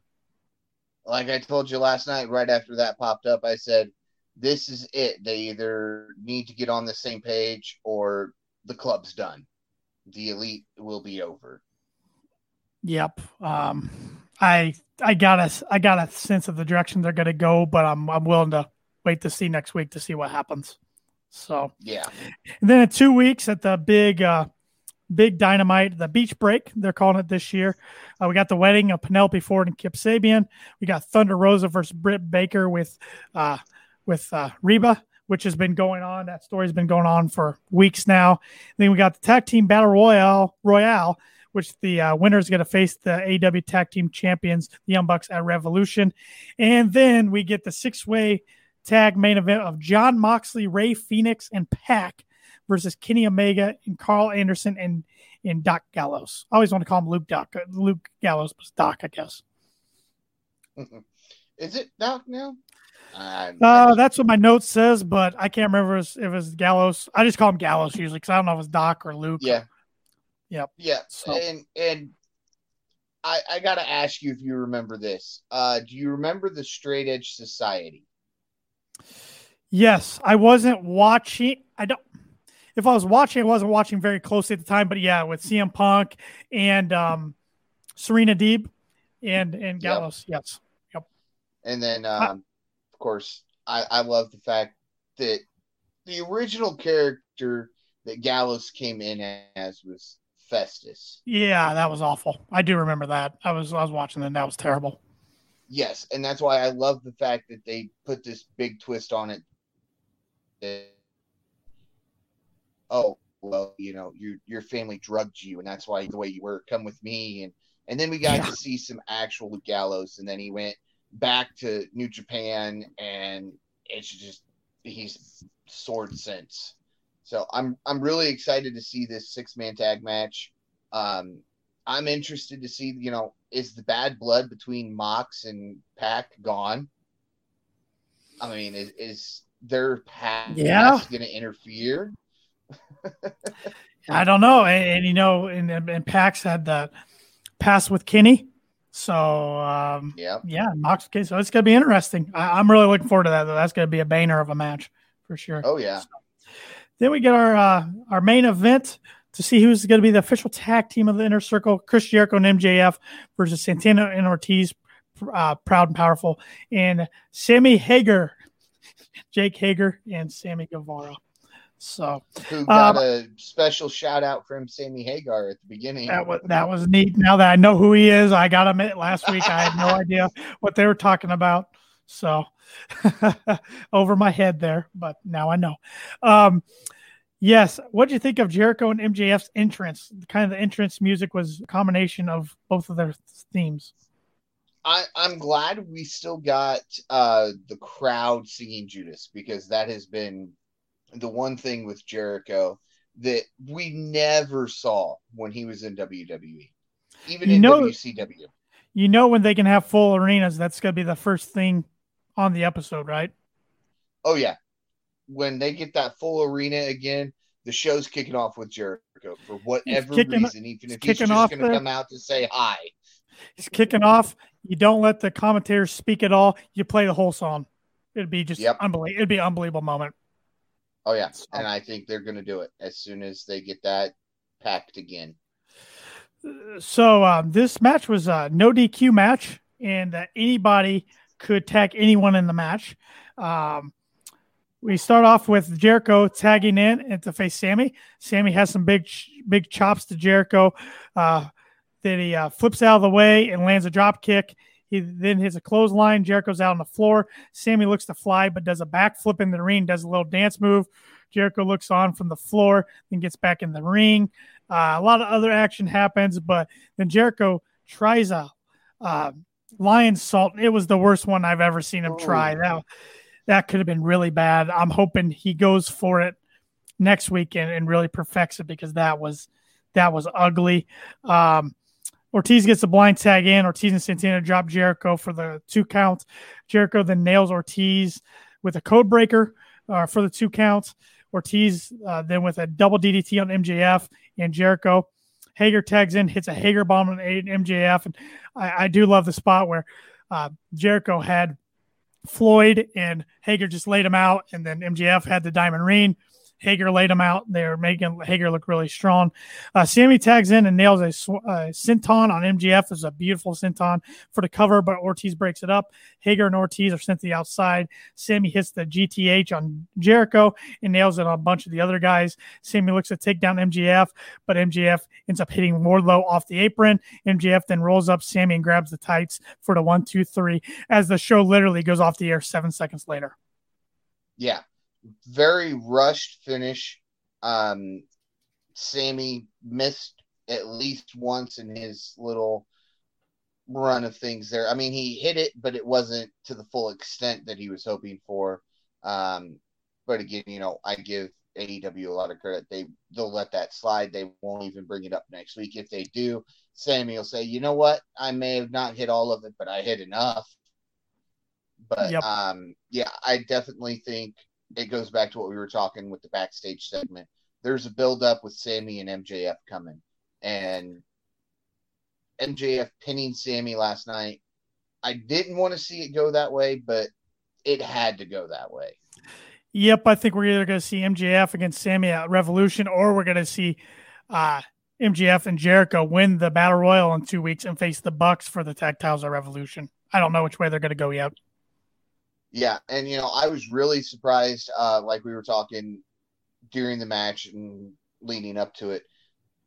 B: like I told you last night, right after that popped up, I said, this is it. They either need to get on the same page or the club's done. The elite will be over.
A: Yep. Um, I I got a I got a sense of the direction they're going to go, but I'm I'm willing to wait to see next week to see what happens. So
B: yeah.
A: And then in two weeks at the big uh, big dynamite, the beach break, they're calling it this year. Uh, we got the wedding of Penelope Ford and Kip Sabian. We got Thunder Rosa versus Britt Baker with uh, with uh, Reba, which has been going on. That story's been going on for weeks now. And then we got the tag team battle royale, royale, which the uh, winner is going to face the AW tag team champions, the Young Bucks at Revolution, and then we get the six way tag main event of John Moxley, Rey Fenix, and Pac versus Kenny Omega and Karl Anderson and and Doc Gallows. I always want to call him Luke Doc. Luke Gallows was Doc, I guess.
B: Is it Doc now?
A: Uh, uh, that's what my note says, but I can't remember if it was Gallows. I just call him Gallows usually because I don't know if it's Doc or Luke.
B: Yeah. Or,
A: yep.
B: Yeah. So. And and I I gotta ask you if you remember this. Uh, do you remember the Straight Edge Society?
A: Yes, I wasn't watching. I don't. If I was watching, I wasn't watching very closely at the time. But yeah, with CM Punk and um, Serena Deeb and and Gallows, yep. yes, yep.
B: And then um, of course, I, I love the fact that the original character that Gallows came in as was Festus.
A: Yeah, that was awful. I do remember that. I was I was watching that. That was terrible.
B: Yes, and that's why I love the fact that they put this big twist on it. That, oh well, you know, your your family drugged you, and that's why the way you were. Come with me, and and then we got yeah. to see some actual Luke Gallows, and then he went back to New Japan, and it's just he's sword since. So I'm I'm really excited to see this six man tag match. Um, I'm interested to see, you know, is the bad blood between Mox and Pac gone? I mean, is, is their past
A: yeah.
B: going to interfere? *laughs*
A: I don't know. And, and, you know, and, and Pac's had that pass with Kenny. So um,
B: yeah,
A: yeah, Mox. Okay, so it's gonna be interesting. I, am really looking forward to that. Though. That's gonna be a banner of a match for sure.
B: Oh yeah. So,
A: then we get our uh, our main event to see who's going to be the official tag team of the Inner Circle: Chris Jericho and MJF versus Santana and Ortiz, uh, Proud and Powerful, and Sammy Hager, *laughs* Jake Hager, and Sammy Guevara. So
B: who got um, a special shout out from Sammy Hagar at the beginning.
A: That was that was neat. Now that I know who he is, I got him last week. I had no *laughs* idea what they were talking about. So *laughs* over my head there, but now I know. Um, yes, what do you think of Jericho and MJF's entrance? Kind of the entrance music was a combination of both of their themes.
B: I, I'm glad we still got uh, the crowd singing Judas because that has been the one thing with Jericho that we never saw when he was in WWE, even you in know, WCW.
A: You know when they can have full arenas, that's going to be the first thing on the episode, right?
B: Oh yeah, when they get that full arena again, the show's kicking off with Jericho for whatever reason, even if he's just going to come out to say hi.
A: He's kicking off. You don't let the commentators speak at all. You play the whole song. It'd be just yep. unbelievable. It'd be an unbelievable moment.
B: Oh yeah, so, and I think they're going to do it as soon as they get that packed again.
A: So um, this match was a no DQ match, and uh, anybody could tag anyone in the match. Um, we start off with Jericho tagging in and to face Sammy. Sammy has some big, big chops to Jericho. Uh, that he uh, flips out of the way and lands a drop kick. He then hits a clothesline. Jericho's out on the floor. Sammy looks to fly, but does a backflip in the ring, does a little dance move. Jericho looks on from the floor, then gets back in the ring. Uh, a lot of other action happens, but then Jericho tries a uh, Lionsault. It was the worst one I've ever seen him try. Oh. That that could have been really bad. I'm hoping he goes for it next week and, and really perfects it because that was that was ugly. Um, Ortiz gets a blind tag in. Ortiz and Santana drop Jericho for the two counts. Jericho then nails Ortiz with a code breaker uh, for the two counts. Ortiz uh, then with a double DDT on MJF and Jericho. Hager tags in, hits a Hager bomb on MJF. And I, I do love the spot where uh, Jericho had Floyd and Hager just laid him out. And then MJF had the diamond ring. Hager laid him out. They're making Hager look really strong. Uh, Sammy tags in and nails a, a senton on MJF. There's a beautiful senton for the cover, but Ortiz breaks it up. Hager and Ortiz are sent to the outside. Sammy hits the GTH on Jericho and nails it on a bunch of the other guys. Sammy looks to take down MJF, but MJF ends up hitting Wardlow off the apron. MJF then rolls up Sammy and grabs the tights for the one, two, three as the show literally goes off the air seven seconds later.
B: Yeah, very rushed finish. Um, Sammy missed at least once in his little run of things there. I mean, he hit it, but it wasn't to the full extent that he was hoping for. Um, but again, you know, I give AEW a lot of credit. They they'll let that slide. They won't even bring it up next week. If they do, Sammy will say, "You know what? I may have not hit all of it, but I hit enough." But yep. um, yeah, I definitely think it goes back to what we were talking with the backstage segment. There's a build up with Sammy and MJF coming, and MJF pinning Sammy last night. I didn't want to see it go that way, but it had to go that way.
A: Yep, I think we're either going to see MJF against Sammy at Revolution, or we're going to see uh, MJF and Jericho win the Battle Royal in two weeks and face the Bucks for the tag titles at Revolution. I don't know which way they're going to go yet.
B: Yeah, and you know, I was really surprised. Uh, like we were talking during the match and leading up to it,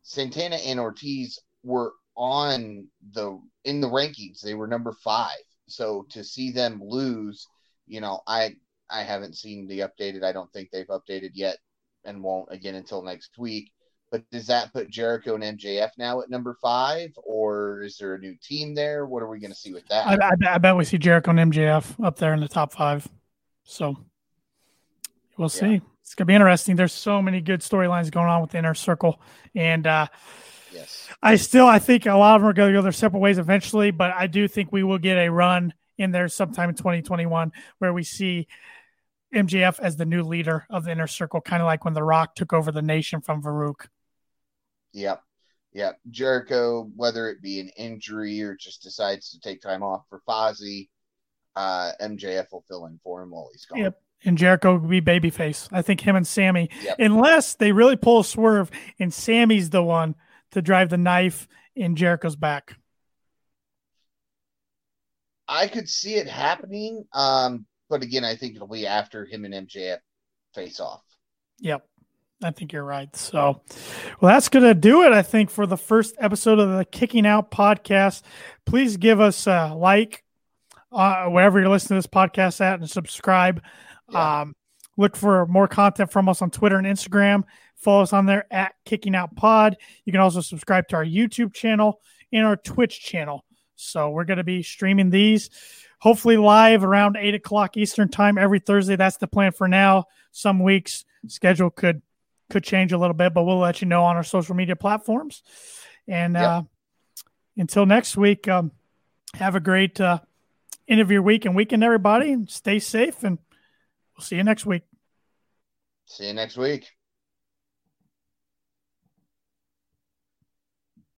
B: Santana and Ortiz were on the in the rankings. They were number five. So to see them lose, you know, I I haven't seen the updated. I don't think they've updated yet, and won't again until next week. But does that put Jericho and MJF now at number five, or is there a new team there? What are we going to see with that?
A: I, I, I, bet we see Jericho and MJF up there in the top five. So we'll see. Yeah. It's going to be interesting. There's so many good storylines going on with the inner circle, and uh, yes, I still I think a lot of them are going to go their separate ways eventually. But I do think we will get a run in there sometime in 2021 where we see MJF as the new leader of the inner circle, kind of like when The Rock took over the nation from Farouk.
B: Yep. Yep. Jericho, whether it be an injury or just decides to take time off for Fozzy, uh, MJF will fill in for him while he's gone.
A: Yep. And Jericho will be babyface. I think him and Sammy, yep. unless they really pull a swerve and Sammy's the one to drive the knife in Jericho's back.
B: I could see it happening. Um, but again, I think it'll be after him and MJF face off.
A: Yep. I think you're right. So, well, that's going to do it, I think, for the first episode of the Kicking Out podcast. Please give us a like uh, wherever you're listening to this podcast at and subscribe. Yeah. Um, look for more content from us on Twitter and Instagram. Follow us on there at Kicking Out Pod. You can also subscribe to our YouTube channel and our Twitch channel. So, we're going to be streaming these hopefully live around eight o'clock Eastern time every Thursday. That's the plan for now. Some weeks schedule could could change a little bit, but we'll let you know on our social media platforms. And yep. uh, until next week, um, have a great uh, end of your week and weekend, everybody, and stay safe. And we'll see you next week.
B: See you next week.